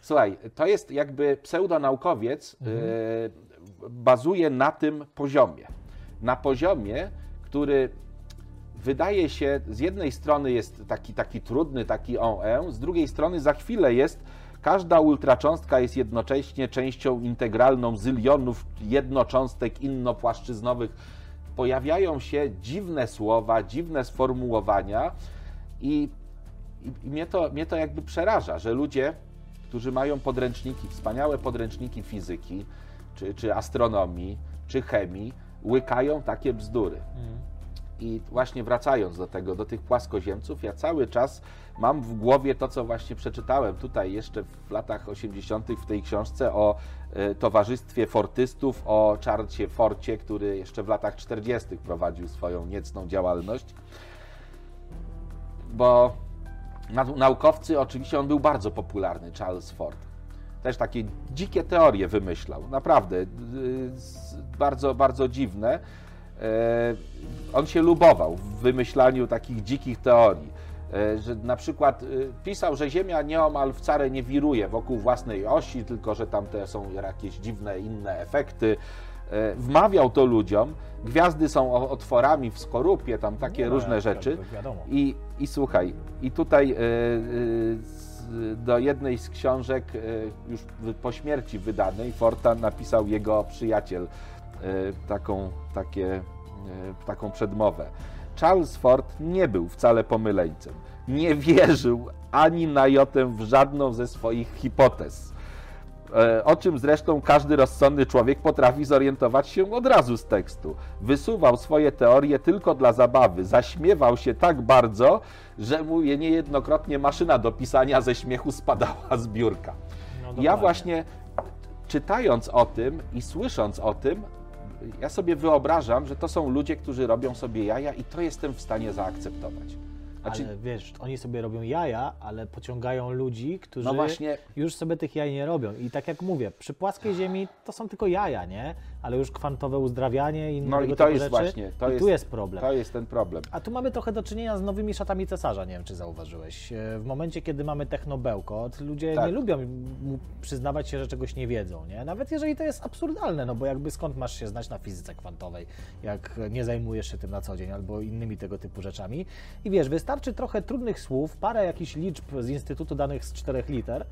słuchaj to jest jakby pseudonaukowiec, mhm. y, bazuje na tym poziomie. Na poziomie, który wydaje się, z jednej strony jest taki, taki trudny, taki on z drugiej strony za chwilę jest Każda ultracząstka jest jednocześnie częścią integralną zylionów jednocząstek innopłaszczyznowych. Pojawiają się dziwne słowa, dziwne sformułowania i, i, i mnie, to, mnie to jakby przeraża, że ludzie, którzy mają podręczniki, wspaniałe podręczniki fizyki, czy, czy astronomii, czy chemii, łykają takie bzdury. Mm. I właśnie wracając do tego, do tych płaskoziemców, ja cały czas mam w głowie to, co właśnie przeczytałem tutaj jeszcze w latach 80. w tej książce o e, towarzystwie fortystów, o Charlesie Forcie, który jeszcze w latach 40. prowadził swoją niecną działalność. Bo naukowcy, oczywiście on był bardzo popularny, Charles Ford. Też takie dzikie teorie wymyślał, naprawdę bardzo, bardzo dziwne. E, on się lubował w wymyślaniu takich dzikich teorii. E, że na przykład e, pisał, że Ziemia nieomal wcale nie wiruje wokół własnej osi, tylko że tam te są jakieś dziwne inne efekty. Wmawiał to ludziom. Gwiazdy są otworami w skorupie, tam takie no, różne rzeczy. I, I słuchaj, i tutaj do jednej z książek, już po śmierci wydanej, Forta napisał jego przyjaciel taką, takie E, taką przedmowę. Charles Ford nie był wcale pomyleńcem. Nie wierzył ani na jotę w żadną ze swoich hipotez. E, o czym zresztą każdy rozsądny człowiek potrafi zorientować się od razu z tekstu. Wysuwał swoje teorie tylko dla zabawy, zaśmiewał się tak bardzo, że mu je niejednokrotnie maszyna do pisania ze śmiechu spadała z biurka. No ja właśnie czytając o tym i słysząc o tym, ja sobie wyobrażam, że to są ludzie, którzy robią sobie jaja i to jestem w stanie zaakceptować. Znaczy... Ale wiesz, oni sobie robią jaja, ale pociągają ludzi, którzy no właśnie... już sobie tych jaj nie robią. I tak jak mówię, przy płaskiej ziemi to są tylko jaja, nie? Ale już kwantowe uzdrawianie i No i to jest rzeczy, właśnie, to i jest, tu jest problem. To jest ten problem. A tu mamy trochę do czynienia z nowymi szatami cesarza, nie wiem czy zauważyłeś. E, w momencie, kiedy mamy technobełkot, ludzie tak. nie lubią przyznawać się, że czegoś nie wiedzą, nie? Nawet jeżeli to jest absurdalne, no bo jakby skąd masz się znać na fizyce kwantowej, jak nie zajmujesz się tym na co dzień albo innymi tego typu rzeczami. I wiesz, wystarczy wystarczy trochę trudnych słów, parę jakichś liczb z Instytutu Danych z czterech liter,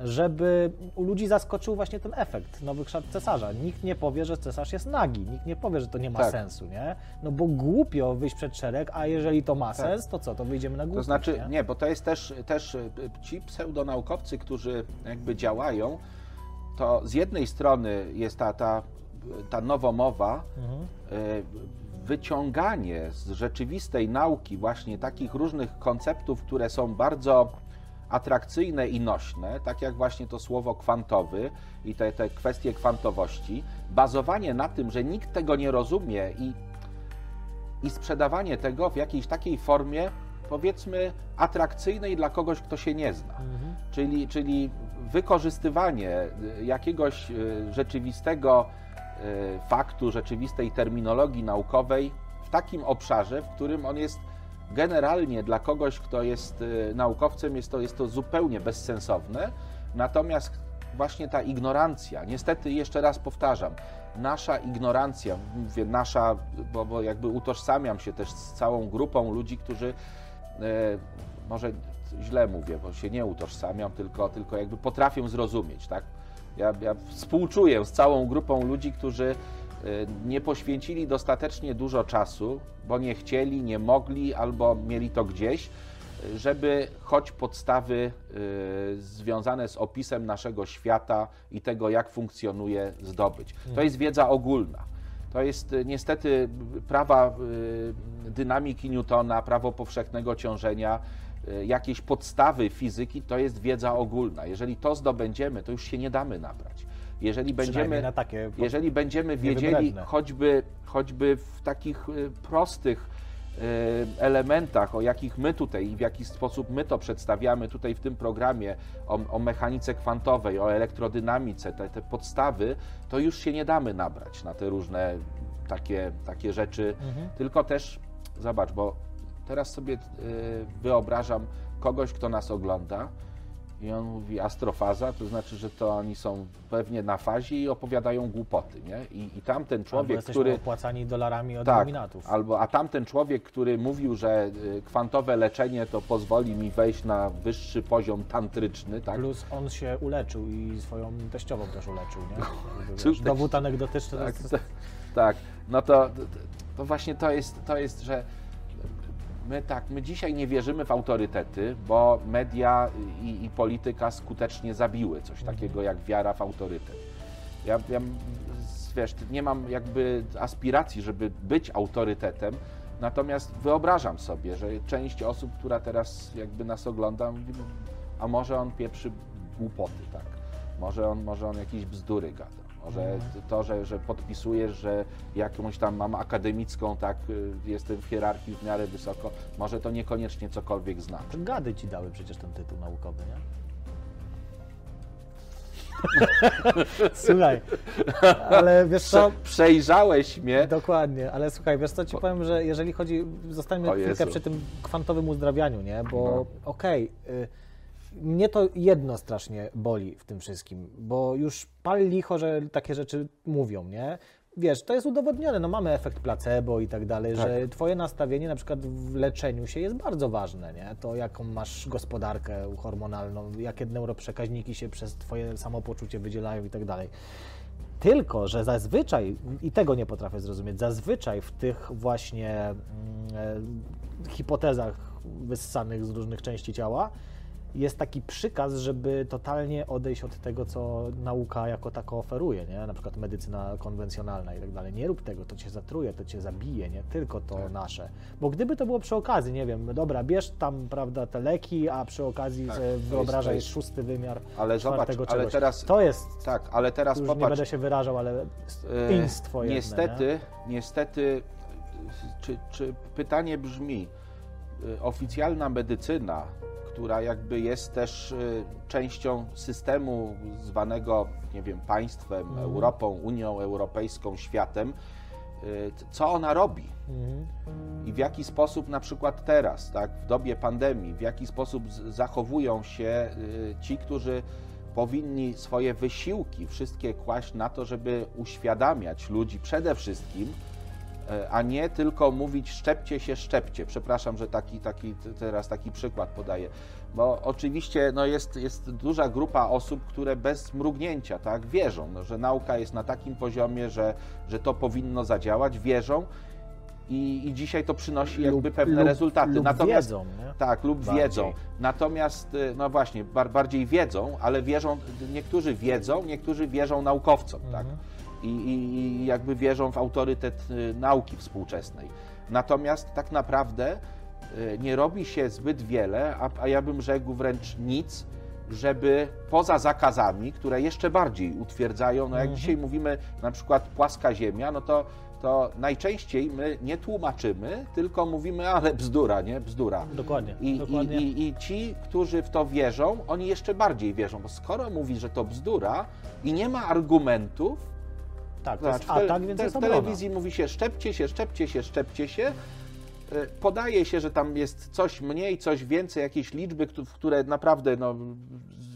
żeby u ludzi zaskoczył właśnie ten efekt nowych szat cesarza. Nikt nie powie, że cesarz jest nagi, nikt nie powie, że to nie ma tak. sensu, nie? No bo głupio wyjść przed szereg, a jeżeli to ma tak. sens, to co, to wyjdziemy na górę. To znaczy, nie? nie, bo to jest też, też y, ci pseudonaukowcy, którzy jakby działają, to z jednej strony jest ta, ta, ta nowomowa, mhm. Y, wyciąganie z rzeczywistej nauki właśnie takich różnych konceptów, które są bardzo atrakcyjne i nośne, tak jak właśnie to słowo kwantowy i te, te kwestie kwantowości, bazowanie na tym, że nikt tego nie rozumie i, i sprzedawanie tego w jakiejś takiej formie, powiedzmy, atrakcyjnej dla kogoś, kto się nie zna. Mhm. Czyli, czyli wykorzystywanie jakiegoś e, rzeczywistego Y, faktu, rzeczywistej terminologii naukowej w takim obszarze, w którym on jest generalnie dla kogoś, kto jest y, naukowcem, jest to, jest to zupełnie bezsensowne. Natomiast właśnie ta ignorancja, niestety jeszcze raz powtarzam, nasza ignorancja, mówię nasza, bo, bo jakby utożsamiam się też z całą grupą ludzi, którzy e, może źle mówię, bo się nie utożsamiam, tylko, tylko jakby potrafią zrozumieć, tak? Ja, ja współczuję z całą grupą ludzi, którzy nie poświęcili dostatecznie dużo czasu, bo nie chcieli, nie mogli albo mieli to gdzieś, żeby choć podstawy y, związane z opisem naszego świata i tego, jak funkcjonuje, zdobyć. To jest wiedza ogólna. To jest y, niestety prawa dynamiki Newtona, prawo powszechnego ciążenia, Y, jakieś podstawy fizyki, to jest wiedza ogólna. Jeżeli to zdobędziemy, to już się nie damy nabrać. Jeżeli będziemy, jeżeli będziemy wiedzieli choćby, choćby w takich y, prostych y, elementach, o jakich my tutaj i w jaki sposób my to przedstawiamy tutaj w tym programie, o, o mechanice kwantowej, o elektrodynamice, te, te, podstawy, to już się nie damy nabrać na te różne takie, takie rzeczy, mhm. tylko też, zobacz, bo Teraz sobie e, wyobrażam kogoś, kto nas ogląda I on mówi astrofaza, to znaczy, że to oni są pewnie na fazie i opowiadają głupoty, nie? I, i tamten człowiek, albo który... opłacani dolarami od tak, nominatów. albo, a tamten człowiek, który mówił, że y, kwantowe leczenie to pozwoli mi wejść na wyższy poziom tantryczny, tak? Plus on się uleczył i swoją teściową też uleczył, nie? *laughs* Cóż, Dowód anegdotyczny to tak, tak, tak. no to, to właśnie to jest, to jest, że my tak, my dzisiaj nie wierzymy w autorytety, bo media i, i polityka skutecznie zabiły coś Mhm. takiego jak wiara w autorytet. Ja, ja wiesz, nie mam jakby aspiracji, żeby być autorytetem, natomiast wyobrażam sobie, że część osób, która teraz jakby nas ogląda, mówi, a może on pieprzy głupoty, tak? Może on, może on jakieś bzdury gada. Może to, że, że podpisujesz, że jakąś tam mam akademicką, tak, y, jestem w hierarchii w miarę wysoko, może to niekoniecznie cokolwiek znaczy. Gady ci dały przecież ten tytuł naukowy, nie? *laughs* Słuchaj, ale wiesz co, Prze- przejrzałeś mnie. dokładnie, ale słuchaj, wiesz co ci powiem, że jeżeli chodzi, zostańmy chwilkę przy tym kwantowym uzdrawianiu, nie? Bo No. okej, y, mnie to jedno strasznie boli w tym wszystkim, bo już pal licho, że takie rzeczy mówią, nie? Wiesz, to jest udowodnione, no mamy efekt placebo i tak dalej, Tak. że twoje nastawienie na przykład w leczeniu się jest bardzo ważne, nie? To jaką masz gospodarkę hormonalną, jakie neuroprzekaźniki się przez twoje samopoczucie wydzielają i tak dalej. Tylko, że zazwyczaj, i tego nie potrafię zrozumieć, zazwyczaj w tych właśnie mm, e, hipotezach wyssanych z różnych części ciała jest taki przykaz, żeby totalnie odejść od tego, co nauka jako tako oferuje, nie? na przykład medycyna konwencjonalna i tak dalej. Nie rób tego, to cię zatruje, to cię zabije, nie? Tylko to Tak. nasze. Bo gdyby to było przy okazji, nie wiem, dobra, bierz tam, prawda, te leki, a przy okazji Tak, wyobrażaj jest- szósty wymiar Ale zobacz, ale teraz, To jest tak, ale teraz już nie popatrz, będę się wyrażał, ale E, instaństwo jedne, Niestety, nie? niestety, czy, czy pytanie brzmi, y, oficjalna medycyna, która jakby jest też y, częścią systemu zwanego, nie wiem, państwem, Mhm. Europą, Unią Europejską, światem, y, co ona robi? Mhm. i w jaki sposób na przykład teraz, tak, w dobie pandemii, w jaki sposób zachowują się y, ci, którzy powinni swoje wysiłki wszystkie kłaść na to, żeby uświadamiać ludzi przede wszystkim, a nie tylko mówić szczepcie się, szczepcie. Przepraszam, że taki, taki teraz taki przykład podaję. Bo oczywiście no jest, jest duża grupa osób, które bez mrugnięcia tak, wierzą, no, że nauka jest na takim poziomie, że, że to powinno zadziałać, wierzą i, i dzisiaj to przynosi jakby Lub- pewne lub- rezultaty. Lub Natomiast wiedzą, nie? tak, lub Bardziej. wiedzą. Natomiast, y, no właśnie, bar, bardziej wiedzą, ale wierzą, niektórzy wiedzą, niektórzy wierzą naukowcom, tak? I, i, I jakby wierzą w autorytet y, nauki współczesnej. Natomiast tak naprawdę y, nie robi się zbyt wiele, a, a ja bym rzekł wręcz nic, żeby poza zakazami, które jeszcze bardziej utwierdzają, no jak Mhm. dzisiaj mówimy na przykład płaska ziemia, no to, to najczęściej my nie tłumaczymy, tylko mówimy, ale bzdura, nie? Bzdura. Dokładnie, I, dokładnie. i, i, I ci, którzy w to wierzą, oni jeszcze bardziej wierzą, bo skoro mówi, że to bzdura i nie ma argumentów, tak, to jest atak, więc te, jest w telewizji mówi się szczepcie się, szczepcie się, szczepcie się, y, podaje się, że tam jest coś mniej, coś więcej, jakieś liczby, w które naprawdę no,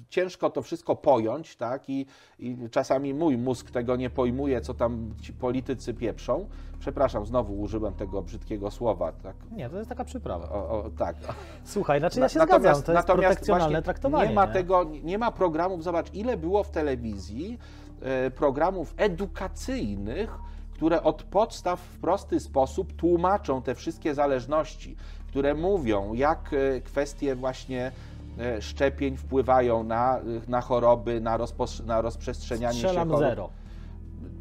ciężko to wszystko pojąć, tak? I, I czasami mój mózg tego nie pojmuje, co tam ci politycy pieprzą. Przepraszam, znowu użyłem tego brzydkiego słowa, tak? Nie, to jest taka przyprawa. O, o, tak. Słuchaj, znaczy ja się zgadzam, to jest natomiast protekcjonalne traktowanie. Nie ma tego, nie ma programów, zobacz, ile było w telewizji e, programów edukacyjnych, które od podstaw w prosty sposób tłumaczą te wszystkie zależności, które mówią, jak e, kwestie właśnie e, szczepień wpływają na, na choroby, na, rozpos- na rozprzestrzenianie Strzelam się chorób. zero.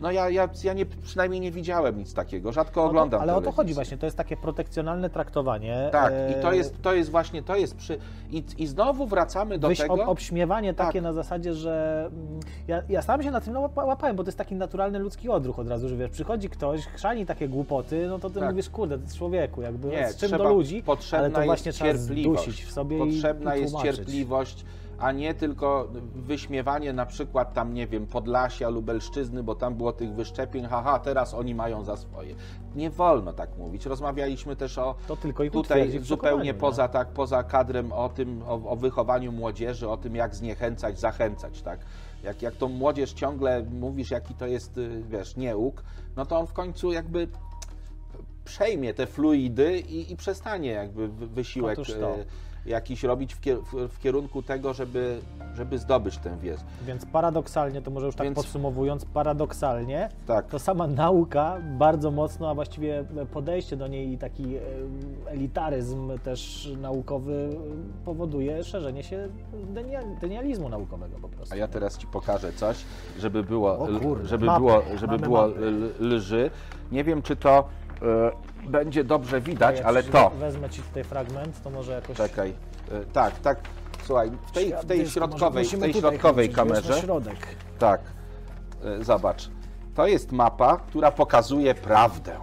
No ja, ja, ja nie, przynajmniej nie widziałem nic takiego, rzadko No to, oglądam ale o to chodzi właśnie, to jest takie protekcjonalne traktowanie. Tak, e, i to jest, to jest właśnie, to jest przy... I, i znowu wracamy do Wyś, tego... ob, obśmiewanie Tak. takie na zasadzie, że mm, ja, ja sam się na tym łapa- łapałem, bo to jest taki naturalny ludzki odruch od razu, że wiesz, przychodzi ktoś, chrzani takie głupoty, no to ty Tak. mówisz, kurde, to jest człowieku, jakby Nie, z czym trzeba- do ludzi, potrzebna ale to jest właśnie trzeba zdusić w sobie Potrzebna jest cierpliwość, a nie tylko wyśmiewanie na przykład tam, nie wiem, Podlasia, Lubelszczyzny, bo tam było tych wyszczepień, haha, teraz oni mają za swoje. Nie wolno tak mówić. Rozmawialiśmy też o To tylko ich tutaj zupełnie przekonaniu, no. poza, tak, poza kadrem o tym, o, o wychowaniu młodzieży, o tym jak zniechęcać, zachęcać, tak. Jak, jak tą młodzież ciągle mówisz, jaki to jest, y, wiesz, nieuk, no to on w końcu jakby przejmie te fluidy i, i przestanie jakby wy- wysiłek y, jakiś robić w, kier- w, w kierunku tego, żeby, żeby zdobyć tę wiedzę. Więc paradoksalnie, to może już tak Więc- podsumowując, paradoksalnie Tak. to sama nauka bardzo mocno, a właściwie podejście do niej i taki e, elitaryzm też naukowy e, powoduje szerzenie się denia- denializmu naukowego po prostu. A ja teraz Ci pokażę coś, żeby było, O kurde, żeby mapy. było, żeby było mapy. lży. Nie wiem, czy to będzie dobrze widać, ale to. Wezmę Ci tutaj fragment, to może jakoś... Czekaj. E, tak, tak. Słuchaj, w tej, w tej środkowej, w tej środkowej kamerze. środek. Tak. E, Zobacz. To jest mapa, która pokazuje prawdę.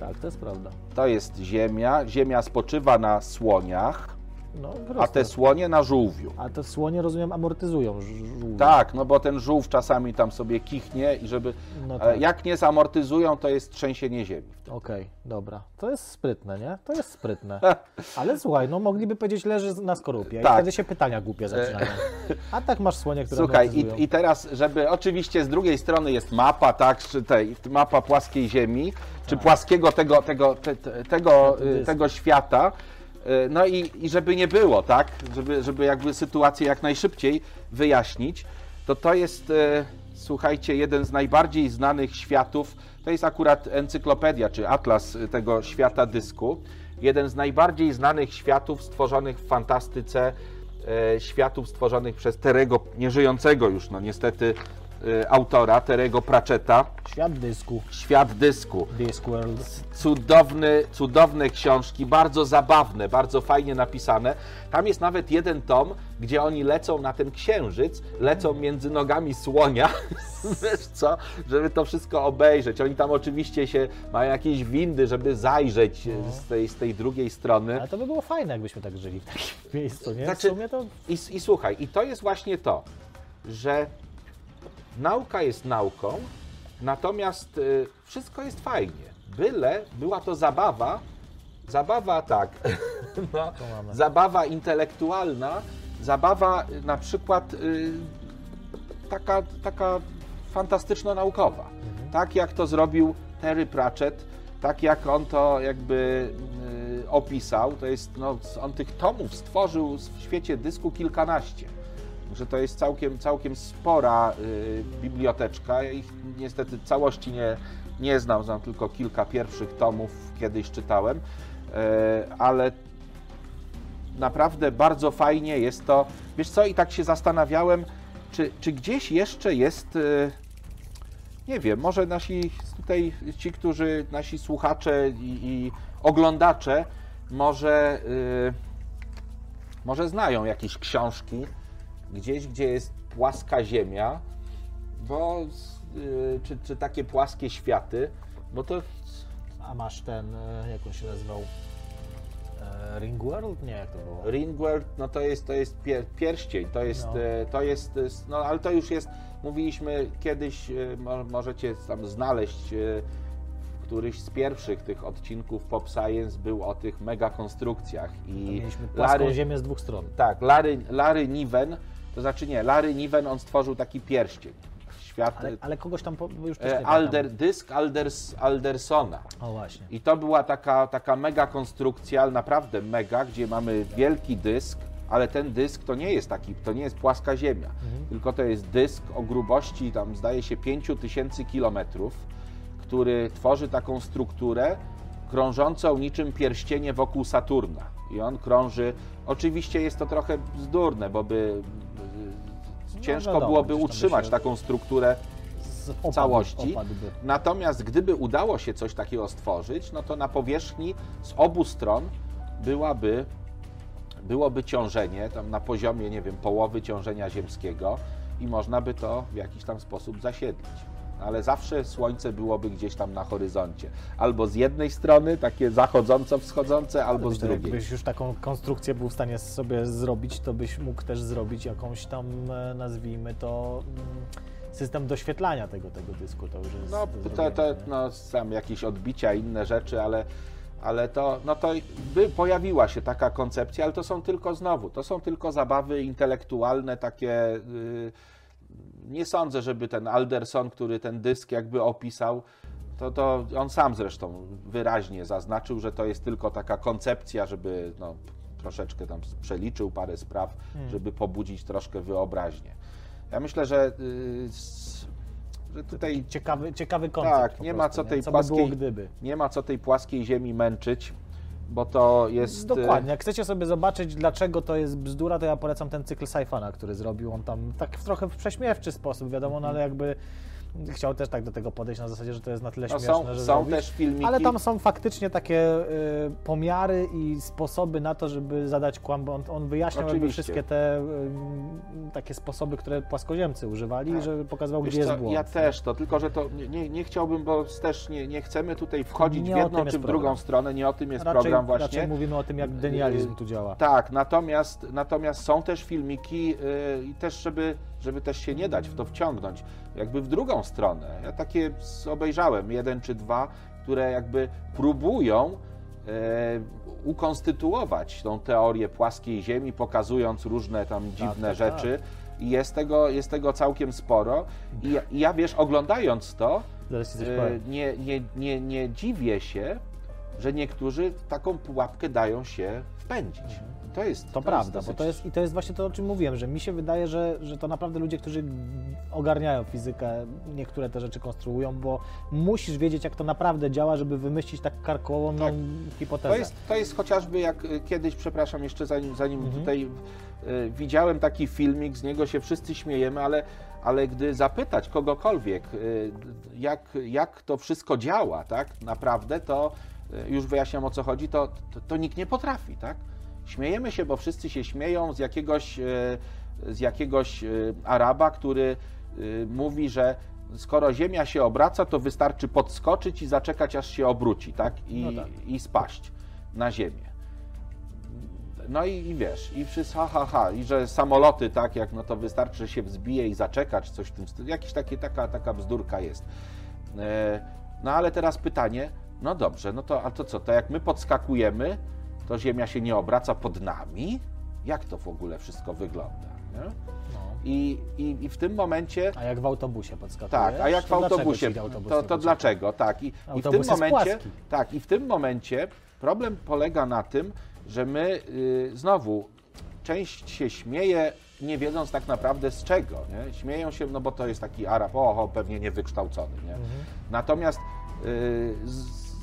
Tak, to jest prawda. To jest Ziemia. Ziemia spoczywa na słoniach, No, a te słonie na żółwiu. A te słonie, rozumiem, amortyzują żółwie. Tak, no bo ten żółw czasami tam sobie kichnie i żeby. No e, tak. Jak nie zamortyzują, to jest trzęsienie ziemi. Okej, dobra. To jest sprytne, nie? To jest sprytne. *laughs* Ale słuchaj, no mogliby powiedzieć, leży na skorupie i Tak. wtedy się pytania głupie zaczynają. A tak masz słonie, które Słuchaj, i, i teraz, żeby oczywiście z drugiej strony jest mapa, tak, czy tej, mapa płaskiej Ziemi, czy płaskiego tego, tego, te, te, tego, y, tego świata. Y, No i, i żeby nie było, tak, żeby, żeby jakby sytuację jak najszybciej wyjaśnić, to to jest, y, słuchajcie, jeden z najbardziej znanych światów, to jest akurat encyklopedia, czy atlas y, tego świata dysku, jeden z najbardziej znanych światów stworzonych w fantastyce, e, światów stworzonych przez Terego, nieżyjącego już, no niestety, e, autora, Terego Pratchetta, Świat dysku, Świat dysku. Discworld. Cudowny, cudowne książki, bardzo zabawne, bardzo fajnie napisane. Tam jest nawet jeden tom, gdzie oni lecą na ten księżyc, lecą między nogami słonia, *laughs* wiesz co, żeby to wszystko obejrzeć. Oni tam oczywiście się mają jakieś windy, żeby zajrzeć e, z tej, z tej drugiej strony. Ale to by było fajne, jakbyśmy tak żyli w takim *laughs* miejscu, nie? Znaczy- to I, I słuchaj, i to jest właśnie to, że nauka jest nauką, natomiast y, wszystko jest fajnie. Byle była to zabawa, zabawa tak, *laughs* no, zabawa intelektualna, zabawa y, na przykład y, taka, taka fantastyczno-naukowa. Tak jak to zrobił Terry Pratchett, tak jak on to jakby opisał, to jest, no, on tych tomów stworzył w świecie dysku kilkanaście. Że to jest całkiem, całkiem spora y, biblioteczka. Ja ich niestety całości nie, nie znam, znam tylko kilka pierwszych tomów, kiedyś czytałem, e, ale naprawdę bardzo fajnie jest to. Wiesz co, i tak się zastanawiałem, czy, czy gdzieś jeszcze jest, e, nie wiem, może nasi tutaj, ci, którzy, nasi słuchacze i, i oglądacze, może, e, może znają jakieś książki gdzieś, gdzie jest płaska ziemia, bo e, czy, czy takie płaskie światy, bo to A masz ten, e, jak on się nazywał? E, Ringworld? Nie, jak to było? Ringworld, no to jest, to jest pier, pierścień, to jest, No. e, to jest, no ale to już jest, mówiliśmy kiedyś, mo- możecie tam znaleźć, któryś z pierwszych tych odcinków Pop Science był o tych mega konstrukcjach i Mieliśmy płaską Larry, ziemię z dwóch stron. tak, Larry, Larry Niven, to znaczy nie, Larry Niven, on stworzył taki pierścień, świat, Ale, ale kogoś tam po, już też e, nie Alder, dysk Alders, Aldersona. O właśnie. I to była taka, taka mega konstrukcja, ale naprawdę mega, gdzie mamy wielki dysk, ale ten dysk to nie jest taki, to nie jest płaska ziemia, tylko to jest dysk o grubości tam zdaje się 5000 kilometrów, który tworzy taką strukturę krążącą niczym pierścienie wokół Saturna. I on krąży, oczywiście jest to trochę bzdurne, bo by No ciężko wiadomo, byłoby by utrzymać się- taką strukturę opadł, całości. Opadłby. Natomiast gdyby udało się coś takiego stworzyć, no to na powierzchni z obu stron byłaby, byłoby ciążenie tam na poziomie, nie wiem, połowy ciążenia ziemskiego i można by to w jakiś tam sposób zasiedlić. Ale zawsze słońce byłoby gdzieś tam na horyzoncie. Albo z jednej strony, takie zachodząco-wschodzące, albo z drugiej. Jakbyś już taką konstrukcję był w stanie sobie zrobić, to byś mógł też zrobić jakąś tam, e, nazwijmy to, mm, system doświetlania tego, tego dysku. To już jest No, to, to, no, sam jakieś odbicia, inne rzeczy, ale ale to, no to by pojawiła się taka koncepcja, ale to są tylko znowu, to są tylko zabawy intelektualne, takie. Yy, nie sądzę, żeby ten Alderson, który ten dysk jakby opisał, to, to on sam zresztą wyraźnie zaznaczył, że to jest tylko taka koncepcja, żeby no, troszeczkę tam przeliczył parę spraw, hmm. żeby pobudzić troszkę wyobraźnię. Ja myślę, że yy, że tutaj ciekawy, ciekawy koncept. Tak, nie ma co tej co płaskiej, by nie ma co tej płaskiej ziemi męczyć, bo to jest. Dokładnie. Jak chcecie sobie zobaczyć, dlaczego to jest bzdura, to ja polecam ten cykl Saifana, który zrobił. On tam tak trochę w prześmiewczy sposób, wiadomo, no ale jakby chciał też tak do tego podejść na zasadzie, że to jest na tyle no śmieszne, są, że są zrobić. też filmiki. Ale tam są faktycznie takie y, pomiary i sposoby na to, żeby zadać kłam, bo on, on wyjaśniał wszystkie te y, takie sposoby, które płaskoziemcy używali, tak. żeby pokazywał, Wiesz gdzie co, jest błąd. Ja też to, tylko że to nie, nie chciałbym, bo też nie, nie chcemy tutaj wchodzić nie w jedną czy w drugą stronę, nie o tym jest raczej, program właśnie. Raczej mówimy o tym, jak denializm tu działa. Tak, natomiast, natomiast są też filmiki y, i też, żeby żeby też się nie dać w to wciągnąć, jakby w drugą stronę. Ja takie obejrzałem, jeden czy dwa, które jakby próbują e, ukonstytuować tą teorię płaskiej Ziemi, pokazując różne tam tak, dziwne tak, tak, rzeczy. Tak. I jest tego, jest tego całkiem sporo. I ja, ja wiesz, oglądając to, e, nie, nie, nie, nie dziwię się, że niektórzy taką pułapkę dają się wpędzić. Mhm. To jest. To, to prawda, jest dosyć... bo to jest i to jest właśnie to, o czym mówiłem, że mi się wydaje, że, że to naprawdę ludzie, którzy ogarniają fizykę, niektóre te rzeczy konstruują, bo musisz wiedzieć, jak to naprawdę działa, żeby wymyślić tak karkołomną tak. hipotezę. To jest, to jest chociażby jak y, kiedyś, przepraszam, jeszcze zanim, zanim mhm. tutaj y, widziałem taki filmik, z niego się wszyscy śmiejemy, ale ale gdy zapytać kogokolwiek, y, jak, jak to wszystko działa, tak, naprawdę, to y, już wyjaśniam o co chodzi, to, to, to nikt nie potrafi, tak? Śmiejemy się, bo wszyscy się śmieją z jakiegoś, e, z jakiegoś e, Araba, który e, mówi, że skoro Ziemia się obraca, to wystarczy podskoczyć i zaczekać, aż się obróci, tak? I, no tak. i spaść na Ziemię. No i, i, wiesz, i wszyscy ha, ha, ha, i że samoloty, tak, jak no to wystarczy, że się wzbije i zaczekać, coś w tym stylu. Jakiś takie, taka, taka bzdurka jest. No ale teraz pytanie, no dobrze, no to, a to co, to jak my podskakujemy, to Ziemia się nie obraca pod nami? Jak to w ogóle wszystko wygląda? Nie? No. I, i, I w tym momencie. A jak w autobusie podskakujesz? Tak, a jak w autobusie. To, to dlaczego? Tak. I, i w tym momencie. Tak, i w tym momencie problem polega na tym, że my y, znowu część się śmieje, nie wiedząc tak naprawdę z czego. Nie? Śmieją się, no bo to jest taki Arab, oho, pewnie niewykształcony. Nie? Mhm. Natomiast y,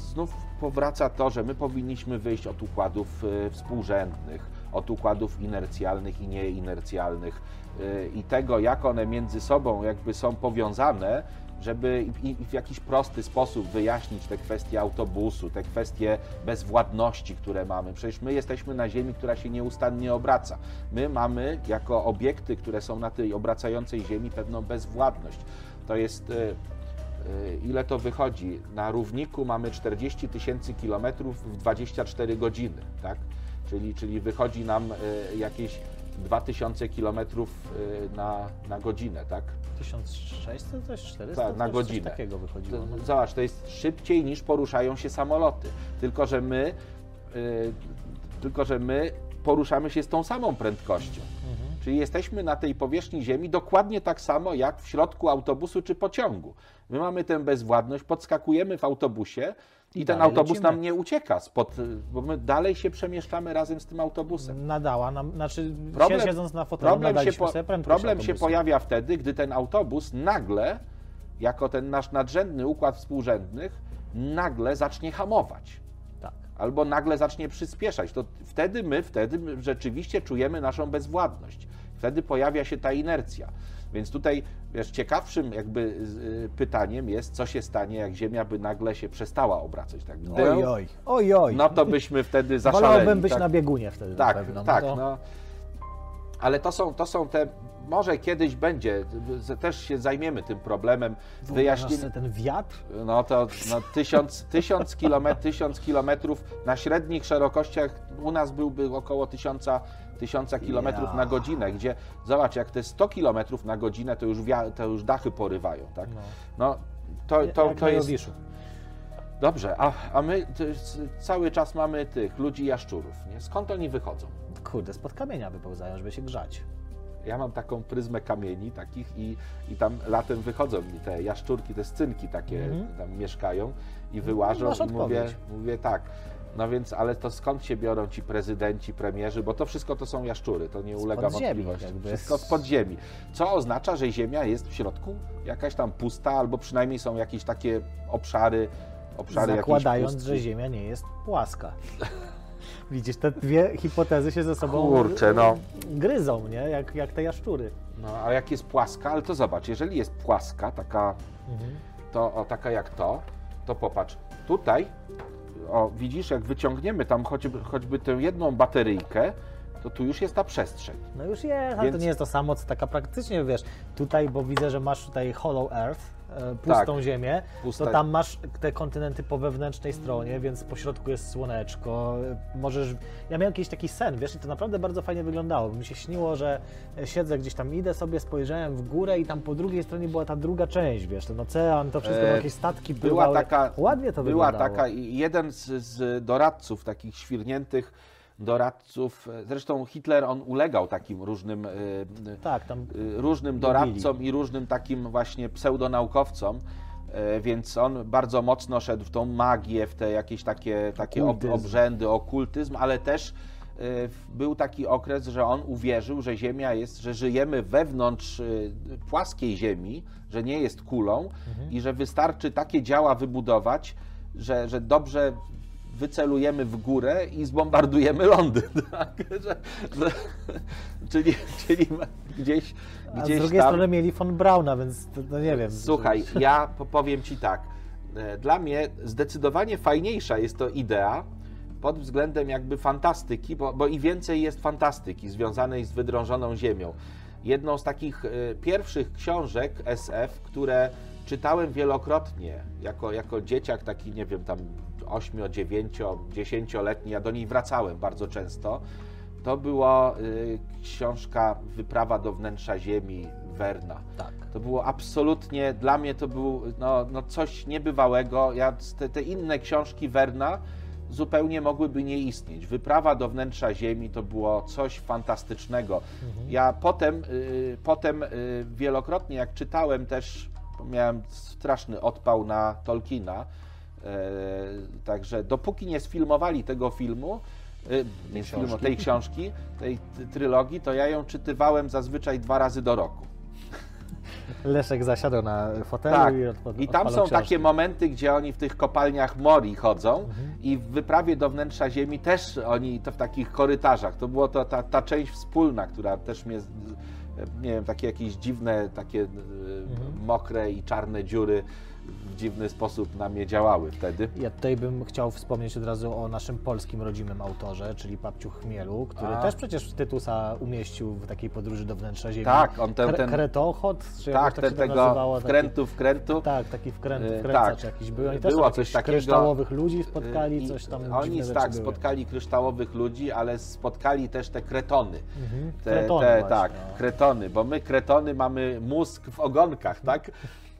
znów powraca to, że my powinniśmy wyjść od układów e, współrzędnych, od układów inercjalnych i nieinercjalnych e, i tego, jak one między sobą jakby są powiązane, żeby w jakiś prosty sposób wyjaśnić te kwestie autobusu, te kwestie bezwładności, które mamy. Przecież my jesteśmy na Ziemi, która się nieustannie obraca. My mamy jako obiekty, które są na tej obracającej Ziemi, pewną bezwładność. To jest Y, ile to wychodzi? Na równiku mamy 40 tysięcy kilometrów w 24 godziny, tak? Czyli, czyli wychodzi nam y, jakieś 2000 kilometrów y, na, na godzinę, tak? 1600, coś 400? Tak, na godzinę. Takiego wychodziło. No. Zobacz, to jest szybciej niż poruszają się samoloty. Tylko, że my, tylko, że my poruszamy się z tą samą prędkością. Mhm. Czyli jesteśmy na tej powierzchni Ziemi dokładnie tak samo jak w środku autobusu czy pociągu. My mamy tę bezwładność, podskakujemy w autobusie i, I ten autobus lecimy. nam nie ucieka, spod, bo my dalej się przemieszczamy razem z tym autobusem. Nadała nam, znaczy problem, siedząc na fotelu problem się, po, problem się pojawia wtedy, gdy ten autobus nagle, jako ten nasz nadrzędny układ współrzędnych, nagle zacznie hamować. Albo nagle zacznie przyspieszać. To wtedy my, wtedy rzeczywiście czujemy naszą bezwładność. Wtedy pojawia się ta inercja. Więc tutaj, wiesz, ciekawszym jakby y, pytaniem jest, co się stanie, jak Ziemia by nagle się przestała obracać. Tak? oj, oj, oj, oj. No to byśmy wtedy *laughs* zaszaleli. Wolałbym być tak? na biegunie wtedy Tak, na pewno. tak, no. no. Ale to są, to są te może kiedyś będzie, też się zajmiemy tym problemem. Wyjaśnimy ten wiatr? No to no, tysiąc, tysiąc, kilometr, tysiąc kilometrów na średnich szerokościach u nas byłby około tysiąca, tysiąca kilometrów ja. na godzinę, gdzie zobacz, jak te 100 kilometrów na godzinę to już, to już dachy porywają, tak? No, no to, to, to jest... Dobrze, a, a my cały czas mamy tych ludzi jaszczurów, nie? Skąd oni wychodzą? Kurde, spod kamienia wypełzają, żeby się grzać. Ja mam taką pryzmę kamieni takich i, i tam latem wychodzą mi te jaszczurki, te scynki takie mm -hmm. tam mieszkają i wyłażą no, i mówię, mówię tak, no więc, ale to skąd się biorą ci prezydenci, premierzy, bo to wszystko to są jaszczury, to nie ulega wątpliwości. Wszystko z podziemi. Co oznacza, że Ziemia jest w środku jakaś tam pusta, albo przynajmniej są jakieś takie obszary, obszary Zakładając, że Ziemia nie jest płaska. *laughs* Widzisz, te dwie hipotezy się ze sobą Kurczę, no. gryzą, nie? Jak, jak te jaszczury. No, a jak jest płaska, ale to zobacz, jeżeli jest płaska, taka, mhm. to, o, taka jak to, to popatrz, tutaj, o, widzisz, jak wyciągniemy tam choćby, choćby tę jedną bateryjkę, to tu już jest ta przestrzeń. No już jest, ale Więc... to nie jest to samo, co taka praktycznie, wiesz, tutaj, bo widzę, że masz tutaj Hollow Earth, pustą tak, ziemię, pusta... to tam masz te kontynenty po wewnętrznej stronie, więc po środku jest słoneczko. Możesz. Ja miałem jakiś taki sen, wiesz, i to naprawdę bardzo fajnie wyglądało. Mi się śniło, że siedzę gdzieś tam, idę sobie, spojrzałem w górę i tam po drugiej stronie była ta druga część, wiesz, ten ocean, to wszystko, e, jakieś statki była pływały. taka, Ładnie to była wyglądało. Była taka, jeden z, z doradców takich świrniętych doradców. Zresztą Hitler on ulegał takim różnym, y, tak, y, różnym doradcom i różnym takim właśnie pseudonaukowcom. Y, więc on bardzo mocno szedł w tą magię, w te jakieś takie, takie obrzędy, okultyzm, ale też był taki okres, że on uwierzył, że Ziemia jest, że żyjemy wewnątrz płaskiej Ziemi, że nie jest kulą mhm. i że wystarczy takie działa wybudować, że, że dobrze wycelujemy w górę i zbombardujemy Londyn. *laughs* Tak? Że, że, czyli, czyli gdzieś, A gdzieś z drugiej tam... strony mieli von Brauna, więc to, to nie wiem. Słuchaj, ja powiem Ci tak. E, dla mnie zdecydowanie fajniejsza jest to idea pod względem jakby fantastyki, bo, bo i więcej jest fantastyki związanej z wydrążoną ziemią. Jedną z takich y, pierwszych książek SF, które czytałem wielokrotnie jako, jako dzieciak, taki nie wiem, tam 8, 9, 10-letni, ja do niej wracałem bardzo często. To była y, książka Wyprawa do wnętrza Ziemi Werna. Tak. To było absolutnie, dla mnie to było no, no coś niebywałego. Ja, te, te inne książki Werna zupełnie mogłyby nie istnieć. Wyprawa do wnętrza Ziemi to było coś fantastycznego. Mhm. Ja potem, y, potem y, wielokrotnie, jak czytałem też, miałem straszny odpał na Tolkiena, E, także dopóki nie sfilmowali tego filmu, e, nie filmu, tej książki, tej trylogii, to ja ją czytywałem zazwyczaj dwa razy do roku. Leszek zasiadał na fotelu tak. i odpad, I tam są książki. takie momenty, gdzie oni w tych kopalniach Mori chodzą mhm. i w wyprawie do wnętrza Ziemi też oni to w takich korytarzach. To była to ta, ta część wspólna, która też mnie nie wiem, takie jakieś dziwne, takie e, mhm. mokre i czarne dziury dziwny sposób na mnie działały wtedy. Ja tutaj bym chciał wspomnieć od razu o naszym polskim rodzimym autorze, czyli Papciu Chmielu, który A. też przecież Tytusa umieścił w takiej podróży do wnętrza ziemi. Tak, on ten... ten Kretochod, czy tak, ten, tego nazywało, wkrętu, taki, wkrętu. Tak, taki wkręt, y, wkręcacz tak. jakiś był. Oni też Było coś takiego. kryształowych ludzi spotkali, coś tam Oni tak, spotkali kryształowych ludzi, ale spotkali też te kretony. Mhm. Te, kretony te, tak, no. kretony, bo my kretony mamy mózg w ogonkach, tak?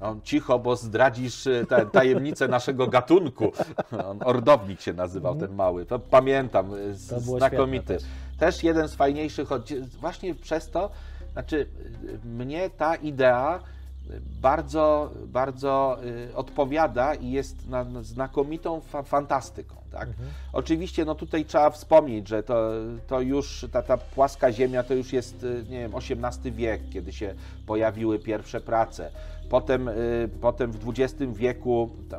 On cicho, bo zdradzisz e, tajemnicę naszego gatunku. On ordownik się nazywał, ten mały. To pamiętam, e, to znakomity. Też. też. jeden z fajniejszych, właśnie przez to, znaczy e, mnie ta idea bardzo, bardzo odpowiada i jest znakomitą fantastyką. Tak? Mhm. Oczywiście no tutaj trzeba wspomnieć, że to, to już ta, ta płaska ziemia to już jest nie wiem, XVIII wiek, kiedy się pojawiły pierwsze prace. Potem, y, potem w XX wieku, y,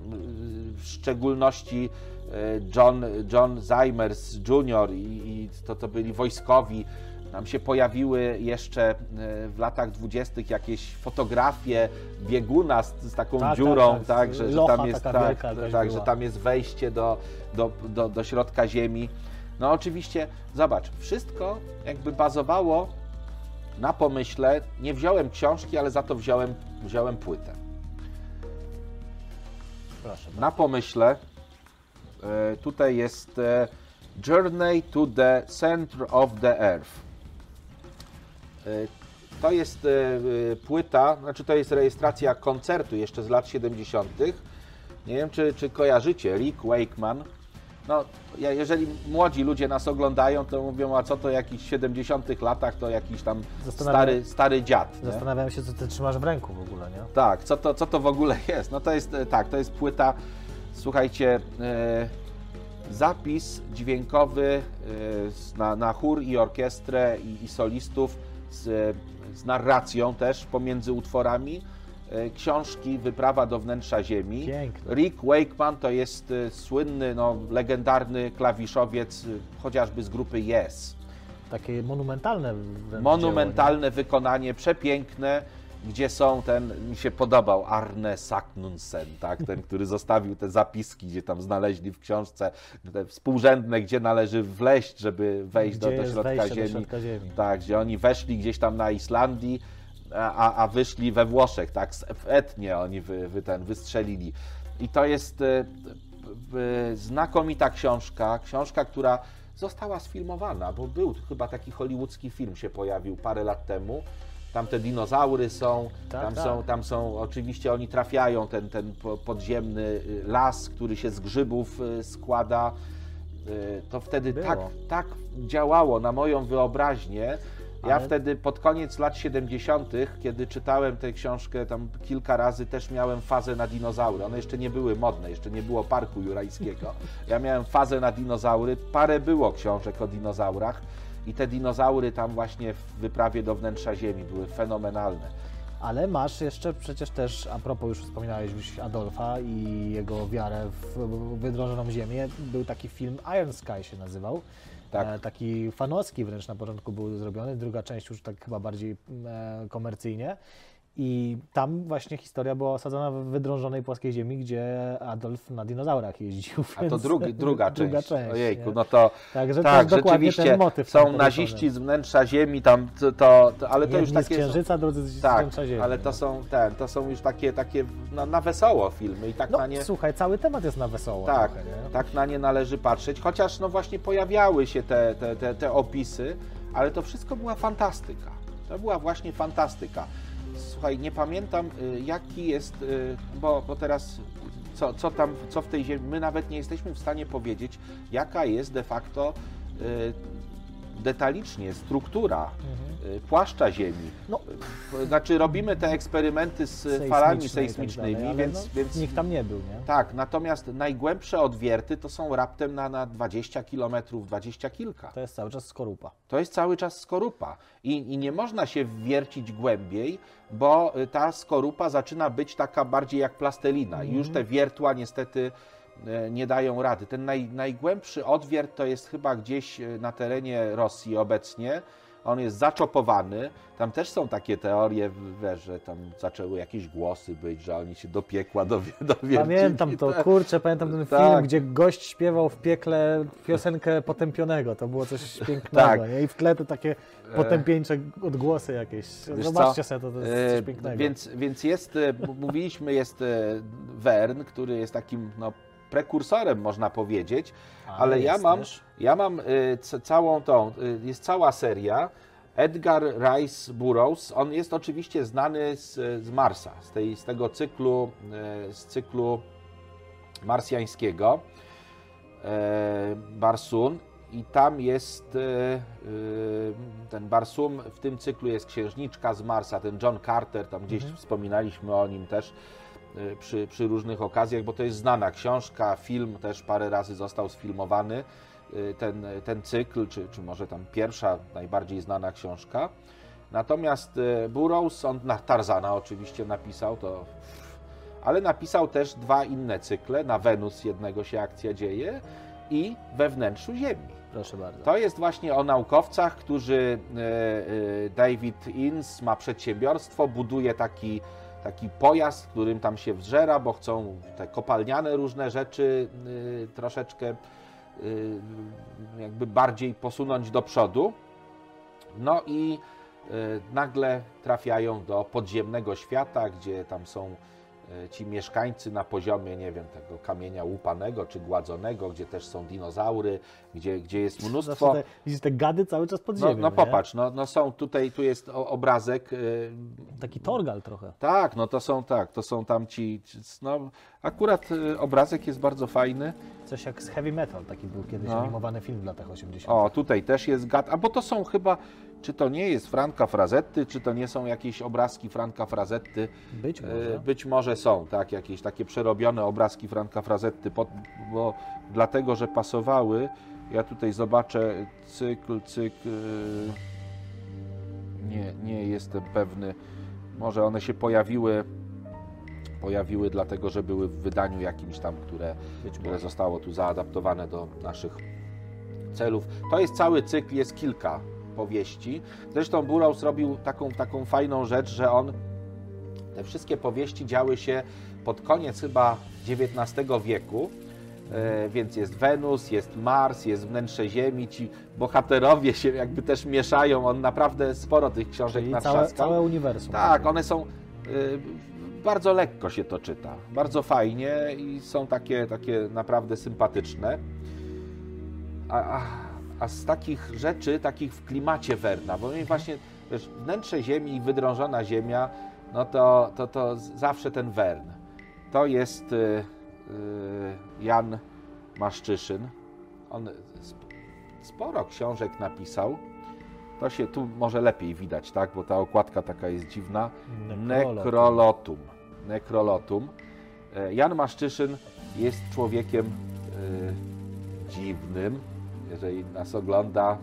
w szczególności y, John, John Zimers Jr. i, i to, to byli wojskowi, tam się pojawiły jeszcze w latach dwudziestych jakieś fotografie bieguna z, z taką tak, dziurą, tak, tak, tak że, że, tam jest, tak, tak że tam jest wejście do, do, do, do środka ziemi. No oczywiście, zobacz, wszystko jakby bazowało na pomyśle nie wziąłem książki, ale za to wziąłem, wziąłem płytę. Proszę. Na pomyśle e, tutaj jest e, Journey to the Center of the Earth. E, to jest płyta, znaczy to jest rejestracja koncertu jeszcze z lat 70. Nie wiem, czy, czy kojarzycie Rick Wakeman. No, jeżeli młodzi ludzie nas oglądają, to mówią, a co to jakiś 70 latach, to jakiś tam stary, stary dziad. Nie? Zastanawiam się, co ty trzymasz w ręku w ogóle, nie? Tak, co to, co to w ogóle *laughs* jest? No to jest, e, tak, to jest płyta, słuchajcie, e, zapis dźwiękowy e, na, na chór i orkiestrę i, i solistów z, z narracją też pomiędzy utworami książki Wyprawa do wnętrza Ziemi. Piękne. Rick Wakeman to jest e, słynny, no, legendarny klawiszowiec, e, chociażby z grupy Yes. Takie monumentalne Monumentalne dzieło, wykonanie, przepiękne, gdzie są ten, mi się podobał Arne Saknunsen, tak, ten, *laughs* który zostawił te zapiski, gdzie tam znaleźli w książce te współrzędne, gdzie należy wleść, żeby wejść do, do, środka ziemi. do środka ziemi. Tak, gdzie oni weszli gdzieś tam na Islandii, a, a wyszli we Włoszech, tak, Etnie oni wy, wy ten, wystrzelili. I to jest e, znakomita książka, książka, która została sfilmowana, bo był chyba taki hollywoodzki film się pojawił parę lat temu. Tam te dinozaury są, tak, tam, tak. Są, tam są, oczywiście oni trafiają, ten, ten podziemny y, las, który się z grzybów y, składa. Y, to wtedy tak, tak działało na moją wyobraźnię, ja Ale... wtedy pod koniec lat 70., kiedy czytałem tę książkę tam kilka razy, też miałem fazę na dinozaury. One jeszcze nie były modne, jeszcze nie było parku jurajskiego. Ja miałem fazę na dinozaury. Parę było książek o dinozaurach i te dinozaury tam właśnie w wyprawie do wnętrza Ziemi były fenomenalne. Ale masz jeszcze przecież też, a propos już wspominałeś Adolfa i jego wiarę w wydrążoną ziemię, był taki film Iron Sky się nazywał. Tak. E, taki fanowski wręcz na początku był zrobiony, druga część już tak chyba bardziej e, komercyjnie. I tam właśnie historia była osadzona w wydrążonej płaskiej ziemi, gdzie Adolf na dinozaurach jeździł. A to drugi, *laughs* druga, druga część. część. Ojejku, no to Także tak, to rzeczywiście są naziści z wnętrza ziemi, tam to, to, to ale to Jedni już takie... z księżyca, drudzy z tak, wnętrza ziemi. ale to są, ten, to są już takie, takie na, na wesoło filmy i tak no, na nie... słuchaj, cały temat jest na wesoło. Tak, trochę, tak na nie należy patrzeć, chociaż no właśnie pojawiały się te, te, te, te opisy, ale to wszystko była fantastyka. To była właśnie fantastyka. Słuchaj, nie pamiętam y, jaki jest, y, bo, bo teraz co, co tam, co w tej ziemi, my nawet nie jesteśmy w stanie powiedzieć, jaka jest de facto y, detalicznie struktura mhm. płaszcza Ziemi. No. Znaczy robimy te eksperymenty z falami tak sejsmicznymi, dalej, więc, no, więc... Nikt tam nie był, nie? Tak, natomiast najgłębsze odwierty to są raptem na, na 20 kilometrów, 20 kilka. To jest cały czas skorupa. To jest cały czas skorupa. I, I nie można się wiercić głębiej, bo ta skorupa zaczyna być taka bardziej jak plastelina. Mhm. I już te wiertła niestety nie dają rady. Ten naj, najgłębszy odwiert to jest chyba gdzieś e, na terenie Rosji obecnie. On jest zaczopowany. Tam też są takie teorie, że tam zaczęły jakieś głosy być, że oni się do piekła *laughs* dowiedli. Pamiętam to, kurczę, pamiętam ten tak. film, gdzie gość śpiewał w piekle piosenkę potępionego. To było coś *laughs* pięknego. Tak. I w tle to takie e. potępieńcze odgłosy jakieś. Wiesz Zobaczcie co? sobie, to, to jest coś pięknego. Więc, więc jest, mówiliśmy, jest Wern, który jest takim no, prekursorem, można powiedzieć, A, ale ja mam, ja mam y, całą tą, y, jest cała seria. Edgar Rice Burroughs, on jest oczywiście znany z, z Marsa, z, tej, z tego cyklu, y, z cyklu marsjańskiego, Barsun. I tam jest ten Barsum, w tym cyklu jest księżniczka z Marsa, ten John Carter, tam gdzieś mhm. wspominaliśmy o nim też przy, przy różnych okazjach, bo to jest znana książka, film też parę razy został sfilmowany, y, ten, ten cykl, czy, czy może tam pierwsza, najbardziej znana książka. Natomiast y, Burroughs, on na Tarzana oczywiście napisał, to, ale napisał też dwa inne cykle. Na Wenus jednego się akcja dzieje i we wnętrzu Ziemi. Proszę bardzo. To jest właśnie o naukowcach, którzy David Inns ma przedsiębiorstwo, buduje taki taki pojazd, którym tam się wzżera, bo chcą te kopalniane różne rzeczy y, troszeczkę y, jakby bardziej posunąć do przodu. No i nagle trafiają do podziemnego świata, gdzie tam są ci mieszkańcy na poziomie, nie wiem, tego kamienia łupanego czy gładzonego, gdzie też są dinozaury, gdzie, gdzie jest mnóstwo... Te, widzisz te gady cały czas pod no, ziemią, No, no popatrz, no, no są tutaj, tu jest obrazek. E, Taki torgal trochę. Tak, no to są tak, to są tam ci, no akurat e, obrazek jest bardzo fajny. Coś jak z heavy metal, taki był kiedyś no. animowany film w latach 80. O, tutaj też jest gad, a bo to są chyba czy to nie jest Franka Frazetty, czy to nie są jakieś obrazki Franka Frazetty. Być może. Być może są, tak, jakieś takie przerobione obrazki Franka Frazetty, bo dlatego, że pasowały. Ja tutaj zobaczę cykl, cykl. Nie, nie jestem pewny. Może one się pojawiły pojawiły dlatego, że były w wydaniu jakimś tam, które, które zostało tu zaadaptowane do naszych celów. To jest cały cykl, jest kilka powieści. Zresztą Burroughs robił taką, taką fajną rzecz, że on te wszystkie powieści działy się pod koniec chyba XIX wieku, e, więc jest Wenus, jest Mars, jest wnętrze Ziemi, ci bohaterowie się jakby też mieszają, on naprawdę sporo tych książek Czyli całe, całe uniwersum. Tak, one są, e, bardzo lekko się to czyta, bardzo fajnie i są takie, takie naprawdę sympatyczne. A, a a z takich rzeczy, takich w klimacie Werna, bo mi właśnie wiesz, wnętrze Ziemi i wydrążona Ziemia, no to, to, to zawsze ten Wern. To jest y, y, Jan Maszczyszyn. On sporo książek napisał. To się tu może lepiej widać, tak? Bo ta okładka taka jest dziwna. Nekrolotum. Nekrolotum. E, Jan Maszczyszyn jest człowiekiem y, dziwnym, jeżeli nas ogląda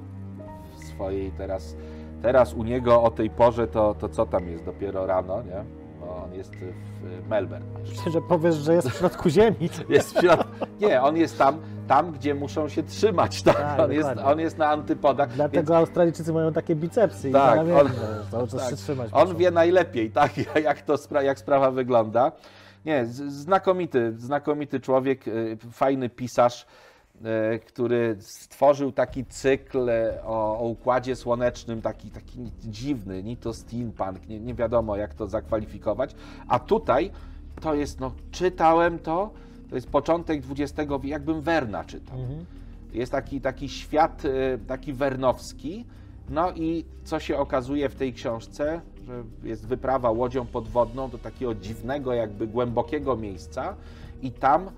w swojej teraz, teraz u niego o tej porze, to, to co tam jest dopiero rano, nie? Bo on jest w Melbourne. Myślę, że powiesz, że jest w środku ziemi. *laughs* Jest w środku, nie, on jest tam, tam, gdzie muszą się trzymać, tak? tak on, jest, on jest na antypodach. Dlatego więc... Australijczycy mają takie bicepsy tak, i on, cały czas tak. się trzymać. On wie najlepiej, tak, *laughs* jak, to, jak sprawa wygląda. Nie, znakomity, znakomity człowiek, y, fajny pisarz. E, który stworzył taki cykl e, o, o, układzie słonecznym, taki, taki dziwny, ni to steampunk, nie, nie wiadomo jak to zakwalifikować. A tutaj to jest, no czytałem to, to jest początek XX wieku, jakbym Werna czytał. Mhm. Jest taki, taki świat, e, taki wernowski, no i co się okazuje w tej książce, że jest wyprawa łodzią podwodną do takiego dziwnego, jakby głębokiego miejsca i tam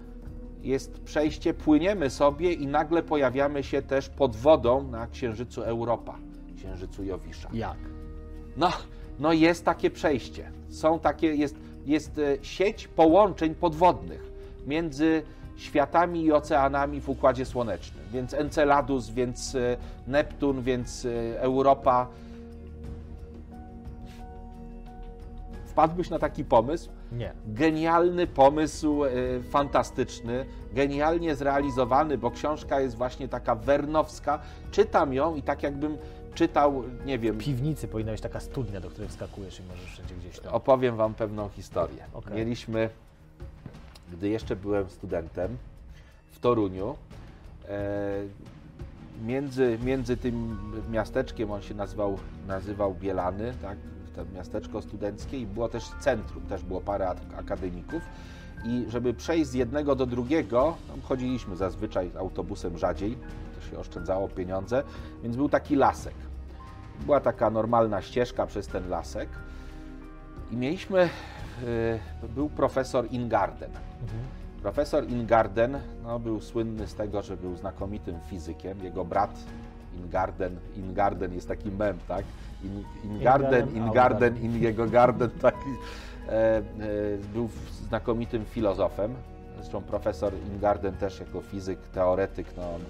jest przejście, płyniemy sobie i nagle pojawiamy się też pod wodą na Księżycu Europa, Księżycu Jowisza. Jak? No, no jest takie przejście. Są takie, jest, jest e, sieć połączeń podwodnych między światami i oceanami w Układzie Słonecznym. Więc Enceladus, więc e, Neptun, więc e, Europa. Wpadłbyś na taki pomysł? Nie. Genialny pomysł, e, fantastyczny, genialnie zrealizowany, bo książka jest właśnie taka wernowska. Czytam ją i tak jakbym czytał, nie wiem. W piwnicy powinna być taka studnia, do której wskakujesz i możesz wszędzie gdzieś tam. Opowiem Wam pewną historię. Okay. Mieliśmy, gdy jeszcze byłem studentem w Toruniu, e, między, między tym miasteczkiem, on się nazywał, nazywał Bielany, tak, miasteczko studenckie i było też centrum, też było parę akademików. I żeby przejść z jednego do drugiego, no, chodziliśmy zazwyczaj autobusem rzadziej, to się oszczędzało pieniądze, więc był taki lasek. Była taka normalna ścieżka przez ten lasek i mieliśmy, yy, był profesor Ingarden. Mhm. Profesor Ingarden no, był słynny z tego, że był znakomitym fizykiem. Jego brat Ingarden, Ingarden jest taki mem, tak? In, in garden, in garden, in jego garden, *laughs* taki. E, e, był znakomitym filozofem. Zresztą profesor Ingarden też jako fizyk, teoretyk, no on,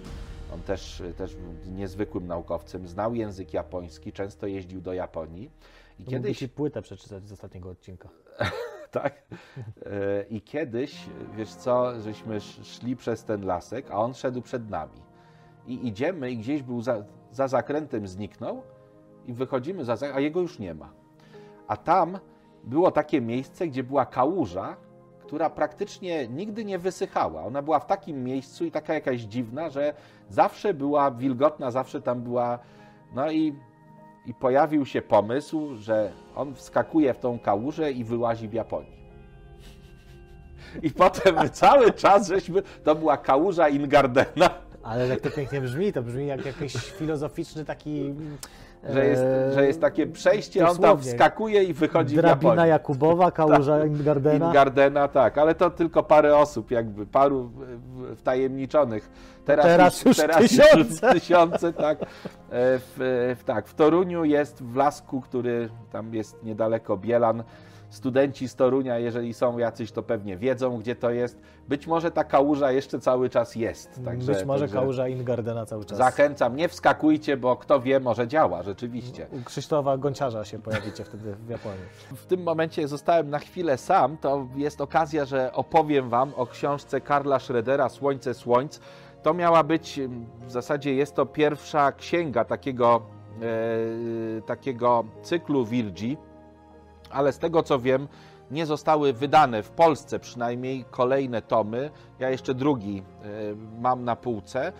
on też, też był niezwykłym naukowcem. Znał język japoński, często jeździł do Japonii. I to kiedyś płytę przeczytać z ostatniego odcinka. *laughs* tak. E, I kiedyś, wiesz co, żeśmy szli przez ten lasek, a on szedł przed nami. I idziemy i gdzieś był za, za zakrętem zniknął i wychodzimy za a jego już nie ma. A tam było takie miejsce, gdzie była kałuża, która praktycznie nigdy nie wysychała. Ona była w takim miejscu i taka jakaś dziwna, że zawsze była wilgotna, zawsze tam była. No i i pojawił się pomysł, że on wskakuje w tą kałużę i wyłazi w Japonii. I potem cały czas żeśmy, to była kałuża Ingardena. Ale jak to pięknie brzmi, to brzmi jak jakiś filozoficzny taki... *laughs* Że jest, e, że jest takie przejście, on tam wskakuje i wychodzi Drabina w Japonii. *laughs* Jakubowa, kałuża tak. Ingardena. Ingardena, tak, ale to tylko parę osób, jakby paru wtajemniczonych. Teraz, teraz już, teraz tysiące. Już *laughs* tysiące, tak. E, w, w, tak. W Toruniu jest w Lasku, który tam jest niedaleko Bielan, Studenci z Torunia, jeżeli są jacyś, to pewnie wiedzą, gdzie to jest. Być może ta kałuża jeszcze cały czas jest. Także, Być może także kałuża Ingardena cały czas. Zachęcam, nie wskakujcie, bo kto wie, może działa rzeczywiście. U Krzysztofa Gonciarza się pojawicie wtedy w Japonii. W tym momencie zostałem na chwilę sam, to jest okazja, że opowiem Wam o książce Karla Schroedera Słońce Słońc. To miała być, w zasadzie jest to pierwsza księga takiego, e, takiego cyklu Wilgi ale z tego co wiem, nie zostały wydane w Polsce przynajmniej kolejne tomy. Ja jeszcze drugi y, mam na półce.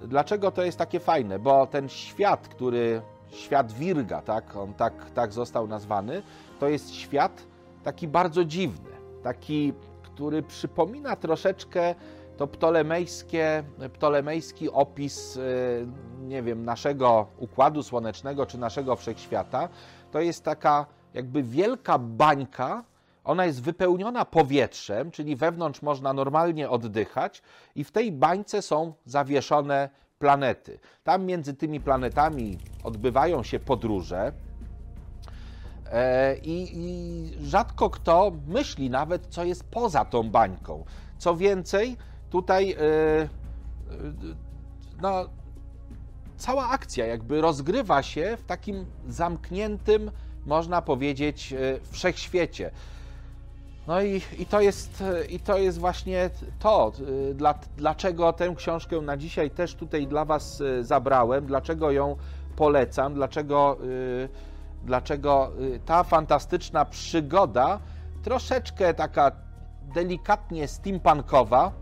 Dlaczego to jest takie fajne? Bo ten świat, który świat Wirga, tak, on tak, tak został nazwany, to jest świat taki bardzo dziwny, taki, który przypomina troszeczkę to ptolemejskie, ptolemejski opis, y, nie wiem, naszego układu słonecznego czy naszego wszechświata. To jest taka jakby wielka bańka, ona jest wypełniona powietrzem, czyli wewnątrz można normalnie oddychać, i w tej bańce są zawieszone planety. Tam między tymi planetami odbywają się podróże. E, I, I, rzadko kto myśli nawet, co jest poza tą bańką. Co więcej, tutaj e, e, no, cała akcja jakby rozgrywa się w takim zamkniętym można powiedzieć, e, wszechświecie. No i, i, to jest, e, i to jest właśnie to, e, dla, dlaczego tę książkę na dzisiaj też tutaj dla Was zabrałem, dlaczego ją polecam, dlaczego, dlaczego ta fantastyczna przygoda, troszeczkę taka delikatnie steampunkowa,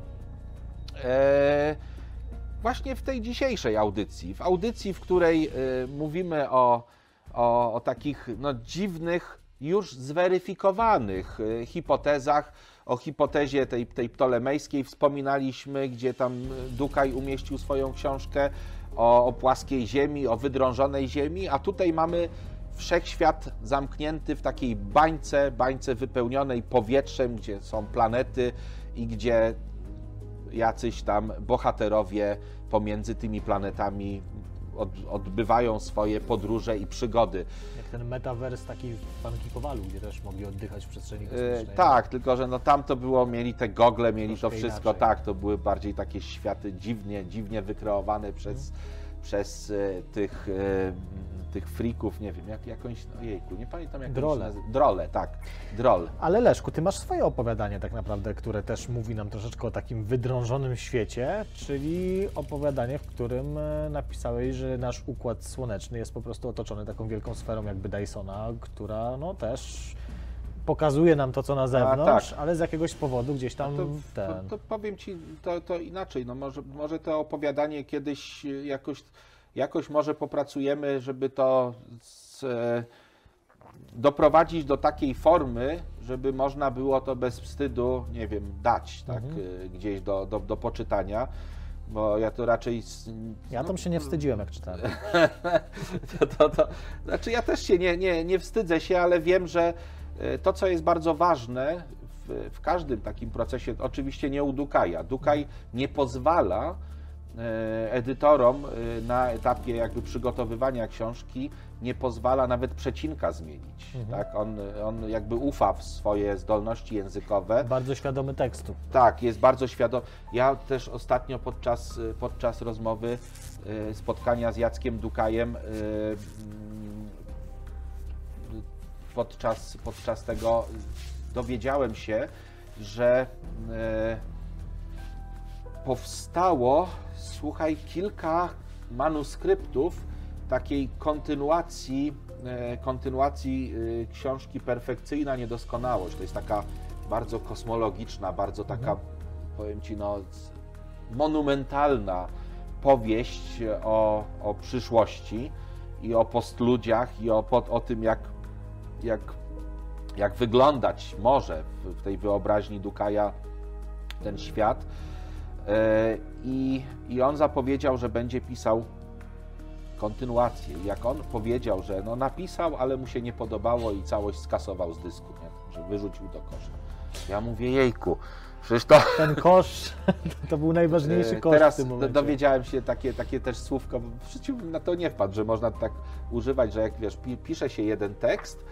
właśnie w tej dzisiejszej audycji, w audycji, w której mówimy o o, o takich no, dziwnych, już zweryfikowanych y, hipotezach. O hipotezie tej, tej ptolemejskiej wspominaliśmy, gdzie tam Dukaj umieścił swoją książkę o, o płaskiej ziemi, o wydrążonej ziemi, a tutaj mamy wszechświat zamknięty w takiej bańce, bańce wypełnionej powietrzem, gdzie są planety i gdzie jacyś tam bohaterowie pomiędzy tymi planetami odbywają swoje podróże i przygody. Jak ten metavers taki w Panki Kowalu, gdzie też mogli oddychać w przestrzeni e, kosmicznej. E, tak, tylko że no tam to było, mieli te gogle, mieli Troszkę to wszystko, inaczej. tak, to były bardziej takie światy dziwnie, dziwnie wykreowane przez, hmm. przez e, tych e, tych frików, nie wiem, jak, jakąś, ojejku, nie pamiętam jak Drole. Drole, tak, drol. Ale Leszku, ty masz swoje opowiadanie tak naprawdę, które też mówi nam troszeczkę o takim wydrążonym świecie, czyli opowiadanie, w którym e, napisałeś, że nasz układ słoneczny jest po prostu otoczony taką wielką sferą jakby Dysona, która no też pokazuje nam to, co na zewnątrz, tak. ale z jakiegoś powodu gdzieś tam to, ten... To, to, powiem Ci to, to inaczej, no może, może to opowiadanie kiedyś jakoś jakoś może popracujemy, żeby to z, e, doprowadzić do takiej formy, żeby można było to bez wstydu, nie wiem, dać tak, mhm. E, gdzieś do, do, do poczytania bo ja to raczej. Ja tam się nie wstydziłem, jak czytałem. *laughs* to, to, to, znaczy, ja też się nie, nie, nie wstydzę się, ale wiem, że e, to, co jest bardzo ważne w, w każdym takim procesie, oczywiście nie u Dukaja. Dukaj nie pozwala edytorom e, na etapie jakby przygotowywania książki nie pozwala nawet przecinka zmienić. Mhm. Tak? On, on jakby ufa w swoje zdolności językowe. Bardzo świadomy tekstu. Tak, jest bardzo świadomy. Ja też ostatnio podczas, podczas rozmowy, e, spotkania z Jackiem Dukajem, podczas, podczas tego dowiedziałem się, że powstało słuchaj, kilka manuskryptów takiej kontynuacji, e, kontynuacji e, książki Perfekcyjna Niedoskonałość. To jest taka bardzo kosmologiczna, bardzo taka, mhm. powiem Ci, no, monumentalna powieść o, o przyszłości. i o postludziach, i o, o tym, jak, jak, jak wyglądać może w, w tej wyobraźni Dukaja ten świat. E, I, I on zapowiedział, że będzie pisał kontynuację. Jak on powiedział, że no napisał, ale mu się nie podobało i całość skasował z dysku, nie? że wyrzucił do kosza. Ja mówię, jejku, przecież to... Ten kosz *laughs* to był najważniejszy kosz Teraz w tym momencie. dowiedziałem się takie, takie też słówko, w życiu na to nie wpadł, że można tak używać, że jak wiesz, pisze się jeden tekst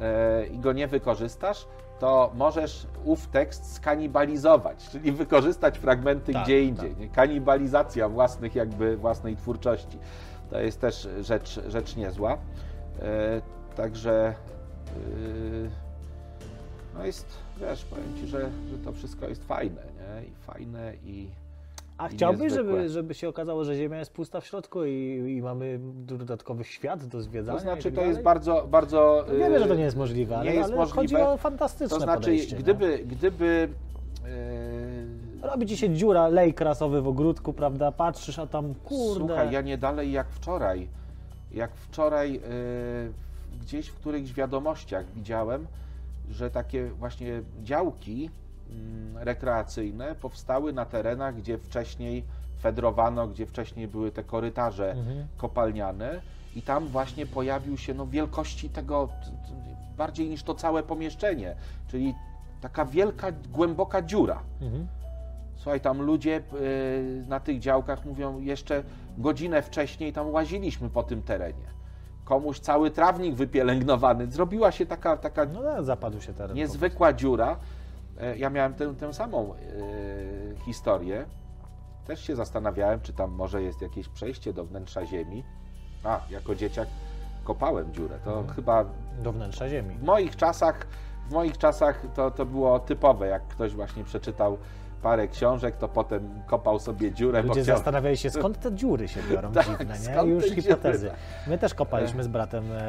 e, i go nie wykorzystasz, to możesz ów tekst skanibalizować, czyli wykorzystać fragmenty Tak, gdzie indziej. Nie? Kanibalizacja własnych jakby własnej twórczości. To jest też rzecz, rzecz niezła. E, także yy, no jest, wiesz, powiem Ci, że, że to wszystko jest fajne, nie? I fajne i A chciałbyś, żeby, żeby się okazało, że Ziemia jest pusta w środku i, i mamy dodatkowy świat do zwiedzania? To znaczy, tak to jest bardzo, bardzo... No Wiemy, że to nie jest możliwe, ale, nie jest ale możliwe. chodzi o fantastyczne To znaczy, podejście. nie? gdyby, gdyby yy, Robi ci się dziura, lej krasowy w ogródku, prawda? Patrzysz, a tam kurde. Słuchaj, ja nie dalej jak wczoraj. Jak wczoraj yy, gdzieś w którychś wiadomościach widziałem, że takie właśnie działki rekreacyjne powstały na terenach, gdzie wcześniej fedrowano, gdzie wcześniej były te korytarze Mhm. kopalniane i tam właśnie pojawił się no, wielkości tego bardziej niż to całe pomieszczenie, czyli taka wielka, głęboka dziura. Mhm. Słuchaj, tam ludzie y, na tych działkach mówią, jeszcze godzinę wcześniej tam łaziliśmy po tym terenie. Komuś cały trawnik wypielęgnowany. Zrobiła się taka, taka No zapadł się teren. niezwykła dziura. E, Ja miałem tę, tę samą y, historię. Też się zastanawiałem, czy tam może jest jakieś przejście do wnętrza ziemi. A, jako dzieciak kopałem dziurę. To Mhm. chyba Do wnętrza Ziemi. w moich czasach, w moich czasach to, to było typowe, jak ktoś właśnie przeczytał parę książek, to potem kopał sobie dziurę, Ludzie chciał... zastanawiali się, skąd te dziury się biorą *laughs* Tak, dziwne, nie? skąd już te hipotezy. My też kopaliśmy z bratem e,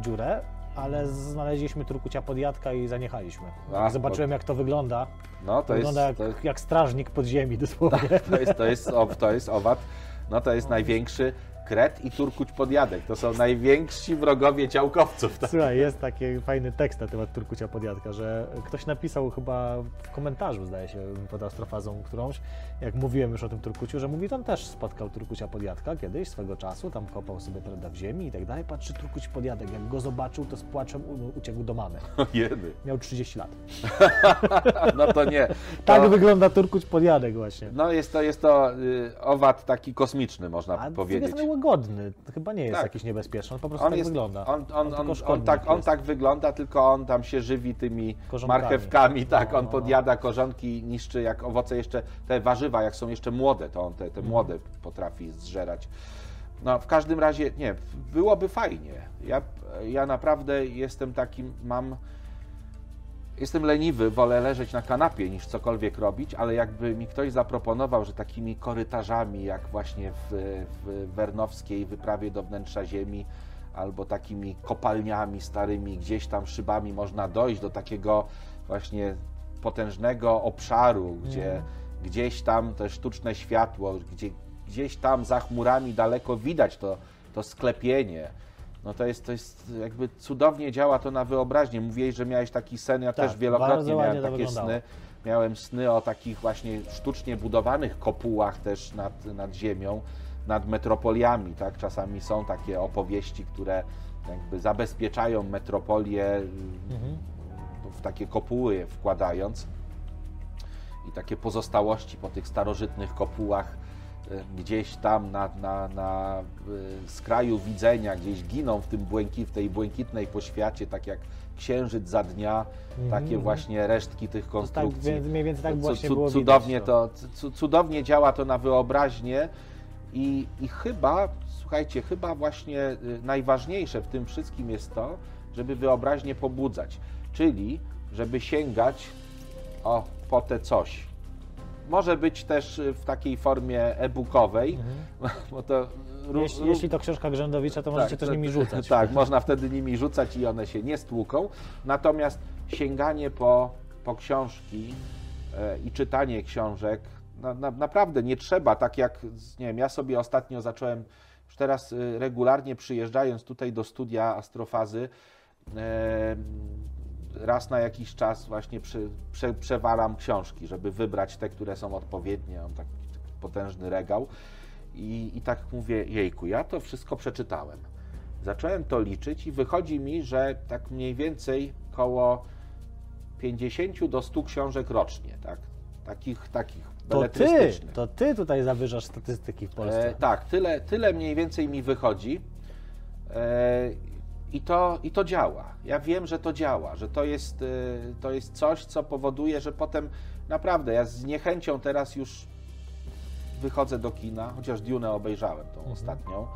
dziurę, ale znaleźliśmy turkucia podjadka i zaniechaliśmy. A, Zobaczyłem, jak to wygląda. No, to jest, wygląda jak, to, jest, jak strażnik podziemi dosłownie. *laughs* to, jest, to, jest, ow- to jest owad, no to jest największy kret i turkuć podjadek. To są najwięksi wrogowie działkowców. Tak? Słuchaj, jest taki fajny tekst na temat turkucia podjadka, że ktoś napisał chyba w komentarzu, zdaje się, pod astrofazą którąś, jak mówiłem już o tym turkuciu, że mówi, tam też spotkał turkucia podjadka kiedyś, swego czasu, tam kopał sobie prawda, w ziemi i tak dalej, patrzy turkuć podjadek, jak go zobaczył, to z płaczem uciekł do mamy. *laughs* Jedy. Miał 30 lat. *laughs* No to nie. *laughs* Tak To, wygląda turkuć podjadek właśnie. no jest to, jest to y, owad taki kosmiczny, można A powiedzieć. jest łagodny, to chyba nie jest Tak. jakiś niebezpieczny, on po prostu On tak jest, wygląda. on, on, on, on, tak, on jest. tak wygląda, tylko on tam się żywi tymi Korzonkami. marchewkami, tak, No, on no, no. podjada korzonki, niszczy jak owoce jeszcze, te warzywa, jak są jeszcze młode, to on te, Mhm. te młode potrafi zżerać. No w każdym razie, nie, byłoby fajnie. Ja, ja naprawdę jestem takim, mam, jestem leniwy, wolę leżeć na kanapie niż cokolwiek robić, ale jakby mi ktoś zaproponował, że takimi korytarzami, jak właśnie w, w Wernowskiej wyprawie do wnętrza ziemi, albo takimi kopalniami starymi, gdzieś tam szybami można dojść do takiego właśnie potężnego obszaru, gdzie Mhm. Gdzieś tam to sztuczne światło, gdzie gdzieś tam za chmurami daleko widać to, to sklepienie. No to jest, to jest jakby cudownie działa to na wyobraźnię. Mówiłeś, że miałeś taki sen, ja Tak, też wielokrotnie miałem takie wyglądało. sny. Miałem sny o takich właśnie sztucznie budowanych kopułach też nad, nad ziemią, nad metropoliami, tak? Czasami są takie opowieści, które jakby zabezpieczają metropolię Mhm. w takie kopuły je wkładając i takie pozostałości po tych starożytnych kopułach e, gdzieś tam na, na, na e, skraju widzenia, gdzieś giną w, tym błęki, w tej błękitnej poświacie, tak jak księżyc za dnia, takie Mhm. właśnie resztki tych Tak, konstrukcji. więc mniej więcej tak właśnie cudownie widać, to, cu- cudownie działa to na wyobraźnię i, i chyba, słuchajcie, chyba właśnie y, najważniejsze w tym wszystkim jest to, żeby wyobraźnię pobudzać, czyli żeby sięgać o, po te coś. Może być też y, w takiej formie e-bookowej, *laughs* bo to Jeśli, jeśli to książka Grzędowicza, to możecie tak, też nimi rzucać. *laughs* Tak, można wtedy nimi rzucać i one się nie stłuką. Natomiast sięganie po, po książki e, i czytanie książek, na, na, naprawdę nie trzeba, tak jak, nie wiem, ja sobie ostatnio zacząłem Już teraz y, regularnie przyjeżdżając tutaj do studia Astrofazy, e, raz na jakiś czas właśnie przy, prze, przewalam książki, żeby wybrać te, które są odpowiednie. Mam taki, taki potężny regał. I, I tak mówię, jejku, ja to wszystko przeczytałem. Zacząłem to liczyć i wychodzi mi, że tak mniej więcej koło 50 do 100 książek rocznie, tak? Takich, takich to ty, to ty tutaj zawyżasz statystyki w Polsce. E, tak, tyle, tyle mniej więcej mi wychodzi. E, i to, I to działa. Ja wiem, że to działa, że to jest, e, to jest coś, co powoduje, że potem naprawdę ja z niechęcią teraz już wychodzę do kina, chociaż Dune obejrzałem tą mhm. ostatnią.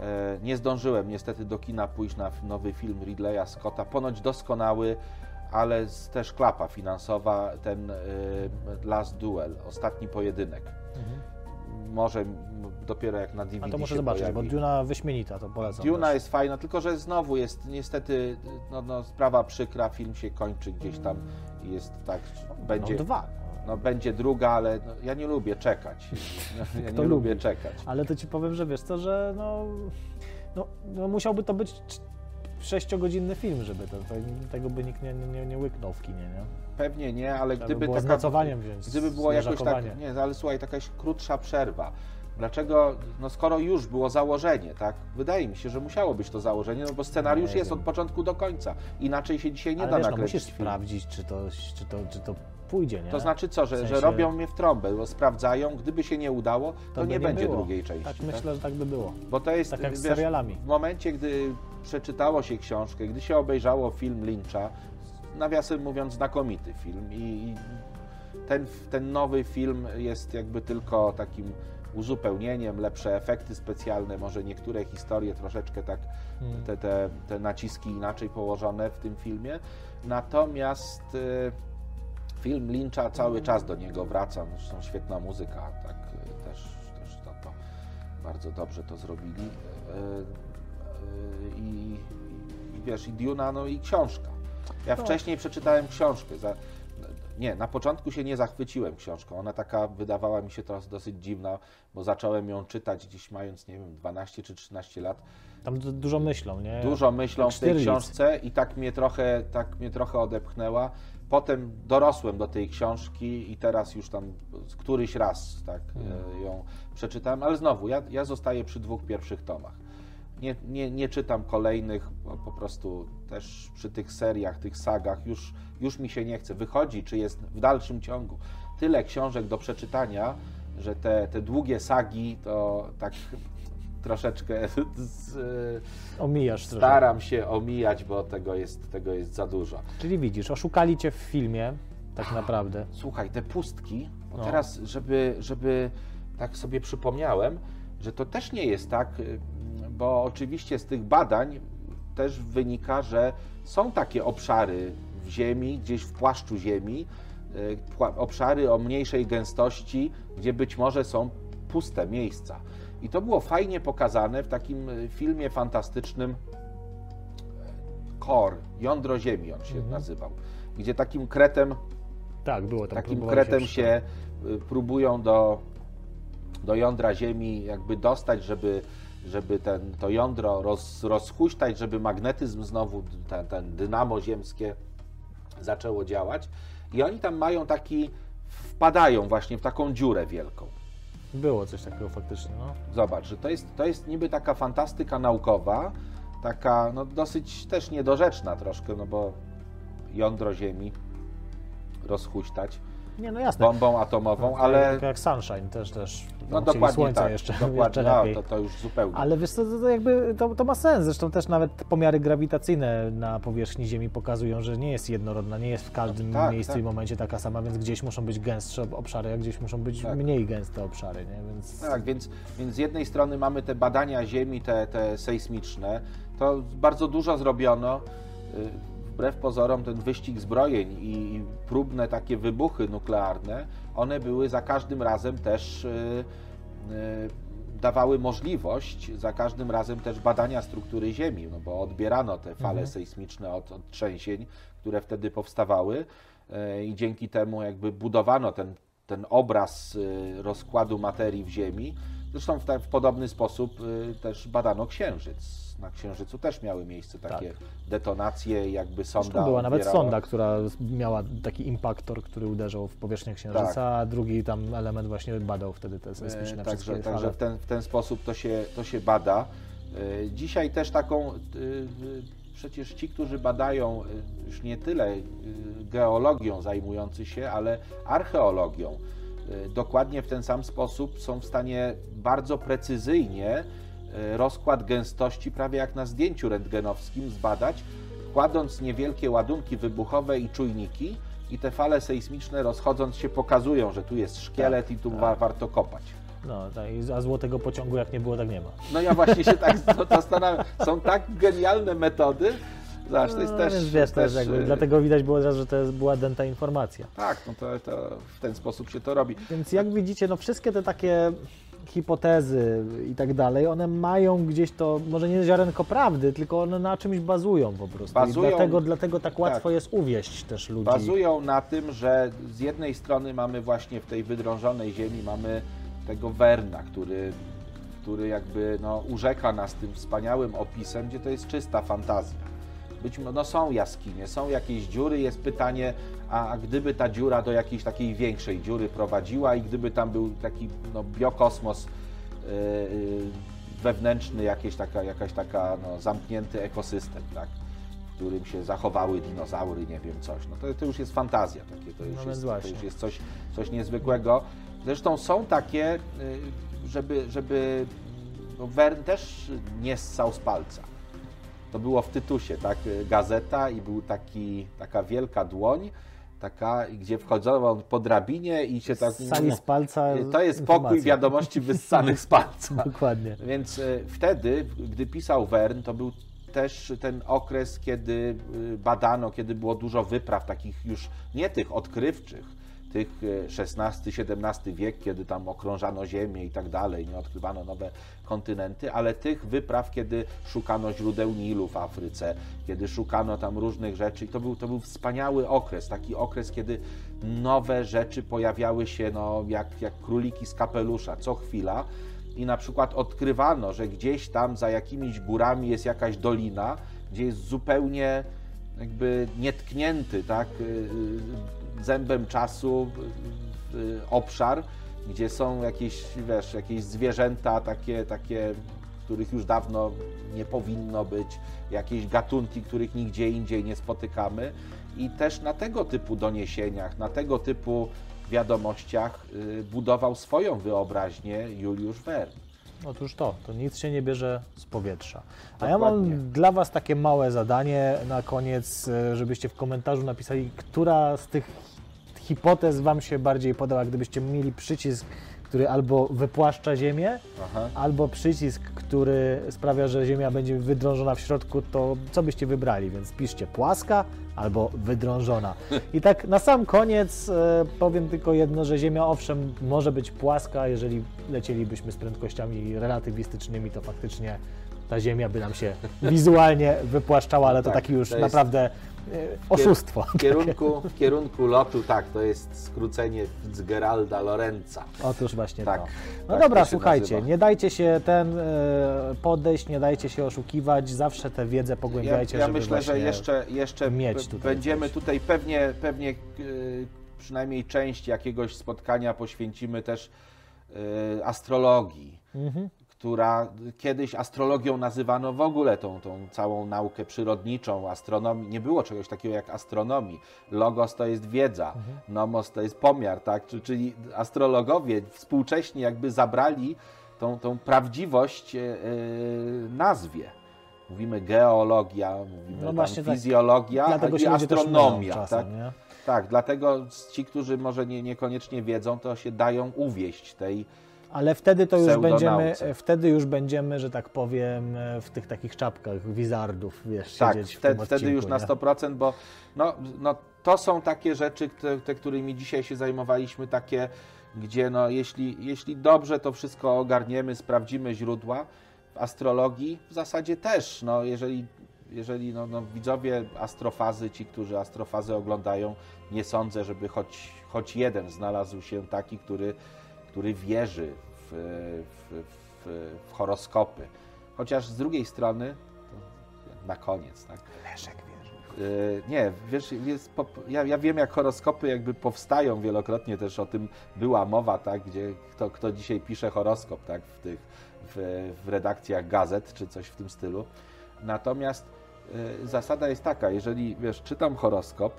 E, nie zdążyłem niestety do kina pójść na nowy film Ridleya Scotta, ponoć doskonały, ale też klapa finansowa, ten y, Last Duel, ostatni pojedynek. Mhm. Może dopiero jak na DVD A to muszę zobaczyć, pojawi. bo Duna wyśmienita, to polecam. Duna też. jest fajna, tylko że znowu jest niestety no, no, sprawa przykra, film się kończy gdzieś tam i jest tak, będzie... No dwa. No, będzie druga, ale no, ja nie lubię czekać. *laughs* Ja nie lubię czekać. Ale to ci powiem, że wiesz co, że no, no, no musiałby to być sześciogodzinny film, żeby to, to, tego by nikt nie, nie, nie łyknął w kinie, nie? Pewnie nie, ale Trzeba gdyby by taka, wziąć, gdyby było jakoś tak, nie, ale słuchaj, jakaś krótsza przerwa. Dlaczego? No skoro już było założenie, tak? Wydaje mi się, że musiało być to założenie, no bo scenariusz jest od początku do końca. Inaczej się dzisiaj nie ale da wiesz, nakręcić. No musisz film. sprawdzić, czy to, czy to, czy to pójdzie, nie? To znaczy co, że, w sensie... że robią mnie w trąbę, bo sprawdzają, gdyby się nie udało, to, to nie, nie, będzie było. drugiej części. Tak, tak, myślę, że tak by było. Bo to jest, tak jak z wiesz, serialami. W momencie, gdy przeczytało się książkę, gdy się obejrzało film Lyncha, nawiasem mówiąc znakomity film i ten, ten nowy film jest jakby tylko takim uzupełnieniem, lepsze efekty specjalne, może niektóre historie troszeczkę tak, hmm. te, te, te naciski inaczej położone w tym filmie. Natomiast y, film Lyncha cały czas do niego wraca, zresztą świetna muzyka, tak y, też, też to, to bardzo dobrze to zrobili. I, i wiesz, i Duna, no i książka. Ja no. wcześniej przeczytałem książkę. Za, nie, na początku się nie zachwyciłem książką. Ona taka wydawała mi się teraz dosyć dziwna, bo zacząłem ją czytać gdzieś mając, nie wiem, 12 czy 13 lat. Tam dużo myślą, nie? Dużo myślą w tej książce i tak mnie trochę, tak mnie trochę odepchnęła. Potem dorosłem do tej książki i teraz już tam któryś raz tak hmm. ją przeczytałem, ale znowu, ja, ja zostaję przy dwóch pierwszych tomach nie, nie, nie czytam kolejnych, po prostu też przy tych seriach, tych sagach już, już mi się nie chce. Wychodzi, czy jest w dalszym ciągu tyle książek do przeczytania, że te, te długie sagi to tak troszeczkę *laughs* z, omijasz. Staram trochę. się omijać, bo tego jest, tego jest za dużo. Czyli widzisz, oszukali cię w filmie, tak naprawdę. Słuchaj, te pustki, no. teraz, żeby, żeby tak sobie przypomniałem, że to też nie jest tak, bo oczywiście z tych badań też wynika, że są takie obszary w Ziemi, gdzieś w płaszczu Ziemi, e, obszary o mniejszej gęstości, gdzie być może są puste miejsca. I to było fajnie pokazane w takim e, filmie fantastycznym e, Core, Jądro Ziemi on się mhm. nazywał, gdzie takim kretem tak, było tam, takim kretem się, się próbują do, do jądra Ziemi jakby dostać, żeby żeby ten, to jądro roz, rozhuśtać, żeby magnetyzm znowu, ten, ten dynamo ziemskie zaczęło działać. I oni tam mają taki, wpadają właśnie w taką dziurę wielką. Było coś takiego faktycznie, no. Zobacz, że to jest, to jest niby taka fantastyka naukowa, taka no, dosyć też niedorzeczna troszkę, no bo jądro Ziemi rozhuśtać nie, no jasne. bombą atomową, ale... Jak Sunshine też, też no dokładnie słońca tak, jeszcze, dokładnie, jeszcze lepiej. No, to, to już zupełnie. Ale wiesz co, to, to jakby to, to, ma sens, zresztą też nawet pomiary grawitacyjne na powierzchni Ziemi pokazują, że nie jest jednorodna, nie jest w każdym tak, miejscu tak. i momencie taka sama, więc gdzieś muszą być gęstsze obszary, a gdzieś muszą być tak. mniej gęste obszary, nie? Więc... Tak, więc, więc z jednej strony mamy te badania Ziemi, te, te sejsmiczne, to bardzo dużo zrobiono, y, wbrew pozorom ten wyścig zbrojeń i próbne takie wybuchy nuklearne, one były za każdym razem też y, y, dawały możliwość za każdym razem też badania struktury Ziemi, no bo odbierano te fale mhm. sejsmiczne od, od trzęsień, które wtedy powstawały y, i dzięki temu jakby budowano ten ten obraz rozkładu materii w Ziemi. Zresztą w, w podobny sposób też badano Księżyc. Na Księżycu też miały miejsce takie tak. detonacje, jakby sonda. Zresztą była nawet sonda, która miała taki impaktor, który uderzał w powierzchnię Księżyca, tak. a drugi tam element właśnie badał wtedy te sejsmiczne Także, także w, ten, w ten sposób to się, to się bada. Dzisiaj też taką przecież ci, którzy badają już nie tyle geologią zajmujący się, ale archeologią, dokładnie w ten sam sposób są w stanie bardzo precyzyjnie rozkład gęstości, prawie jak na zdjęciu rentgenowskim, zbadać, kładąc niewielkie ładunki wybuchowe i czujniki, i te fale sejsmiczne rozchodząc się pokazują, że tu jest szkielet tak, i tu tak. warto kopać. No, tak, a złotego pociągu jak nie było, tak nie ma. No ja właśnie się tak *laughs* zastanawiam. Są tak genialne metody, Zobacz, to jest no, też... Wiesz, też, jakby, y, dlatego widać było że to jest, była dęta informacja. Tak, no to, to w ten sposób się to robi. Więc jak widzicie, no wszystkie te takie hipotezy i tak dalej, one mają gdzieś to, może nie ziarenko prawdy, tylko one na czymś bazują po prostu. Bazują, I dlatego, dlatego tak łatwo tak, jest uwieść też ludzi. Bazują na tym, że z jednej strony mamy właśnie w tej wydrążonej ziemi, mamy tego Werna, który, który jakby no, urzeka nas tym wspaniałym opisem, gdzie to jest czysta fantazja. Być może no, są jaskinie, są jakieś dziury, jest pytanie, a, gdyby ta dziura do jakiejś takiej większej dziury prowadziła i gdyby tam był taki no, biokosmos yy, wewnętrzny, jakieś taka, jakaś taka no, zamknięty ekosystem, tak? w którym się zachowały dinozaury, nie wiem, coś. No to, to już jest fantazja takie, to już, no jest, to już jest coś, coś niezwykłego. Zresztą są takie, y, żeby, żeby no Wern też nie ssał z palca. To było w Tytusie, tak? Gazeta i był taki, taka wielka dłoń, taka, gdzie wchodzono po drabinie i się tak... Ssali z palca To jest pokój wiadomości wyssanych z palca. *laughs* Dokładnie. Więc y, wtedy, gdy pisał Wern, to był też ten okres, kiedy y, badano, kiedy było dużo wypraw takich już nie tych odkrywczych, tych XVI-XVII e, wiek, kiedy tam okrążano Ziemię i tak dalej, nie odkrywano nowe kontynenty, ale tych wypraw, kiedy szukano źródeł Nilu w Afryce, kiedy szukano tam różnych rzeczy. I to był, to był wspaniały okres, taki okres, kiedy nowe rzeczy pojawiały się no, jak, jak króliki z kapelusza co chwila. I na przykład odkrywano, że gdzieś tam za jakimiś górami jest jakaś dolina, gdzie jest zupełnie jakby nietknięty, tak, y, y, zębem czasu obszar, gdzie są jakieś, wiesz, jakieś zwierzęta takie, takie, których już dawno nie powinno być, jakieś gatunki, których nigdzie indziej nie spotykamy. I też na tego typu doniesieniach, na tego typu wiadomościach y, budował swoją wyobraźnię Juliusz Verne. Otóż to, to nic się nie bierze z powietrza. A Dokładnie. ja mam dla Was takie małe zadanie na koniec, y, żebyście w komentarzu napisali, która z tych hipotez Wam się bardziej podoba, gdybyście mieli przycisk, który albo wypłaszcza Ziemię, Aha. albo przycisk, który sprawia, że Ziemia będzie wydrążona w środku, to co byście wybrali? Więc piszcie płaska albo wydrążona. I tak na sam koniec e, powiem tylko jedno, że Ziemia owszem może być płaska, jeżeli lecielibyśmy z prędkościami relatywistycznymi, to faktycznie ta Ziemia by nam się wizualnie wypłaszczała, ale to tak, taki już to jest... naprawdę oszustwo. W kierunku, w kierunku lotu, tak, to jest skrócenie Fitzgeralda Lorenza. Otóż właśnie tak. To. No tak dobra, to słuchajcie, nazywa. nie dajcie się ten e, podejść, nie dajcie się oszukiwać, zawsze tę wiedzę pogłębiajcie, Ja, ja myślę, że jeszcze, jeszcze mieć tutaj będziemy coś. tutaj pewnie, pewnie e, przynajmniej część jakiegoś spotkania poświęcimy też astrologii. Mhm która kiedyś astrologią nazywano w ogóle tą, tą całą naukę przyrodniczą, astronomii. Nie było czegoś takiego jak astronomii. Logos to jest wiedza, mhm. nomos to jest pomiar, tak? Czyli astrologowie współcześnie jakby zabrali tą, tą prawdziwość yy, nazwie. Mówimy geologia, mówimy no tak. fizjologia tak. i astronomia. Czasem, tak? Nie? tak, dlatego ci, którzy może nie, niekoniecznie wiedzą, to się dają uwieść tej ale wtedy to już będziemy, wtedy już będziemy, że tak powiem, w tych takich czapkach wizardów, wiesz, tak, siedzieć wtedy, w wtedy już nie? na 100%, bo no, no, to są takie rzeczy, te, te, którymi dzisiaj się zajmowaliśmy, takie, gdzie no, jeśli, jeśli dobrze to wszystko ogarniemy, sprawdzimy źródła, w astrologii w zasadzie też, no, jeżeli jeżeli no, no, widzowie astrofazy, ci, którzy astrofazy oglądają, nie sądzę, żeby choć, choć jeden znalazł się taki, który, który wierzy w, w, w, w horoskopy. Chociaż z drugiej strony, na koniec, tak? Leszek wierzy. Yy, nie, wiesz, jest ja, ja wiem, jak horoskopy jakby powstają wielokrotnie, też o tym była mowa, tak, gdzie kto, kto dzisiaj pisze horoskop, tak, w tych, w, w redakcjach gazet, czy coś w tym stylu. Natomiast yy, zasada jest taka, jeżeli, wiesz, czytam horoskop,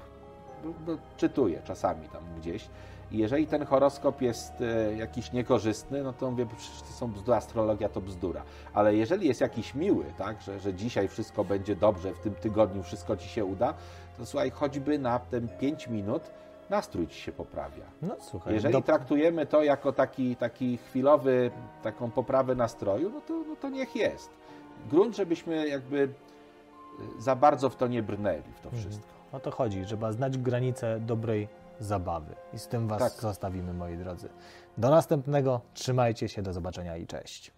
bo czytuję czasami tam gdzieś, i jeżeli ten horoskop jest e, jakiś niekorzystny, no to mówię, przecież to są bzdury, astrologia to bzdura. Ale jeżeli jest jakiś miły, tak, że, że dzisiaj wszystko będzie dobrze, w tym tygodniu wszystko ci się uda, to słuchaj, choćby na ten 5 minut nastrój ci się poprawia. No słuchaj, Jeżeli do- traktujemy to jako taki, taki chwilowy, taką poprawę nastroju, no to, no to niech jest. Grunt, żebyśmy jakby e, za bardzo w to nie brnęli, w to Mhm. wszystko. o to chodzi, trzeba znać granice dobrej zabawy. I z tym Was Tak. zostawimy, moi drodzy. Do następnego, trzymajcie się, do zobaczenia i cześć.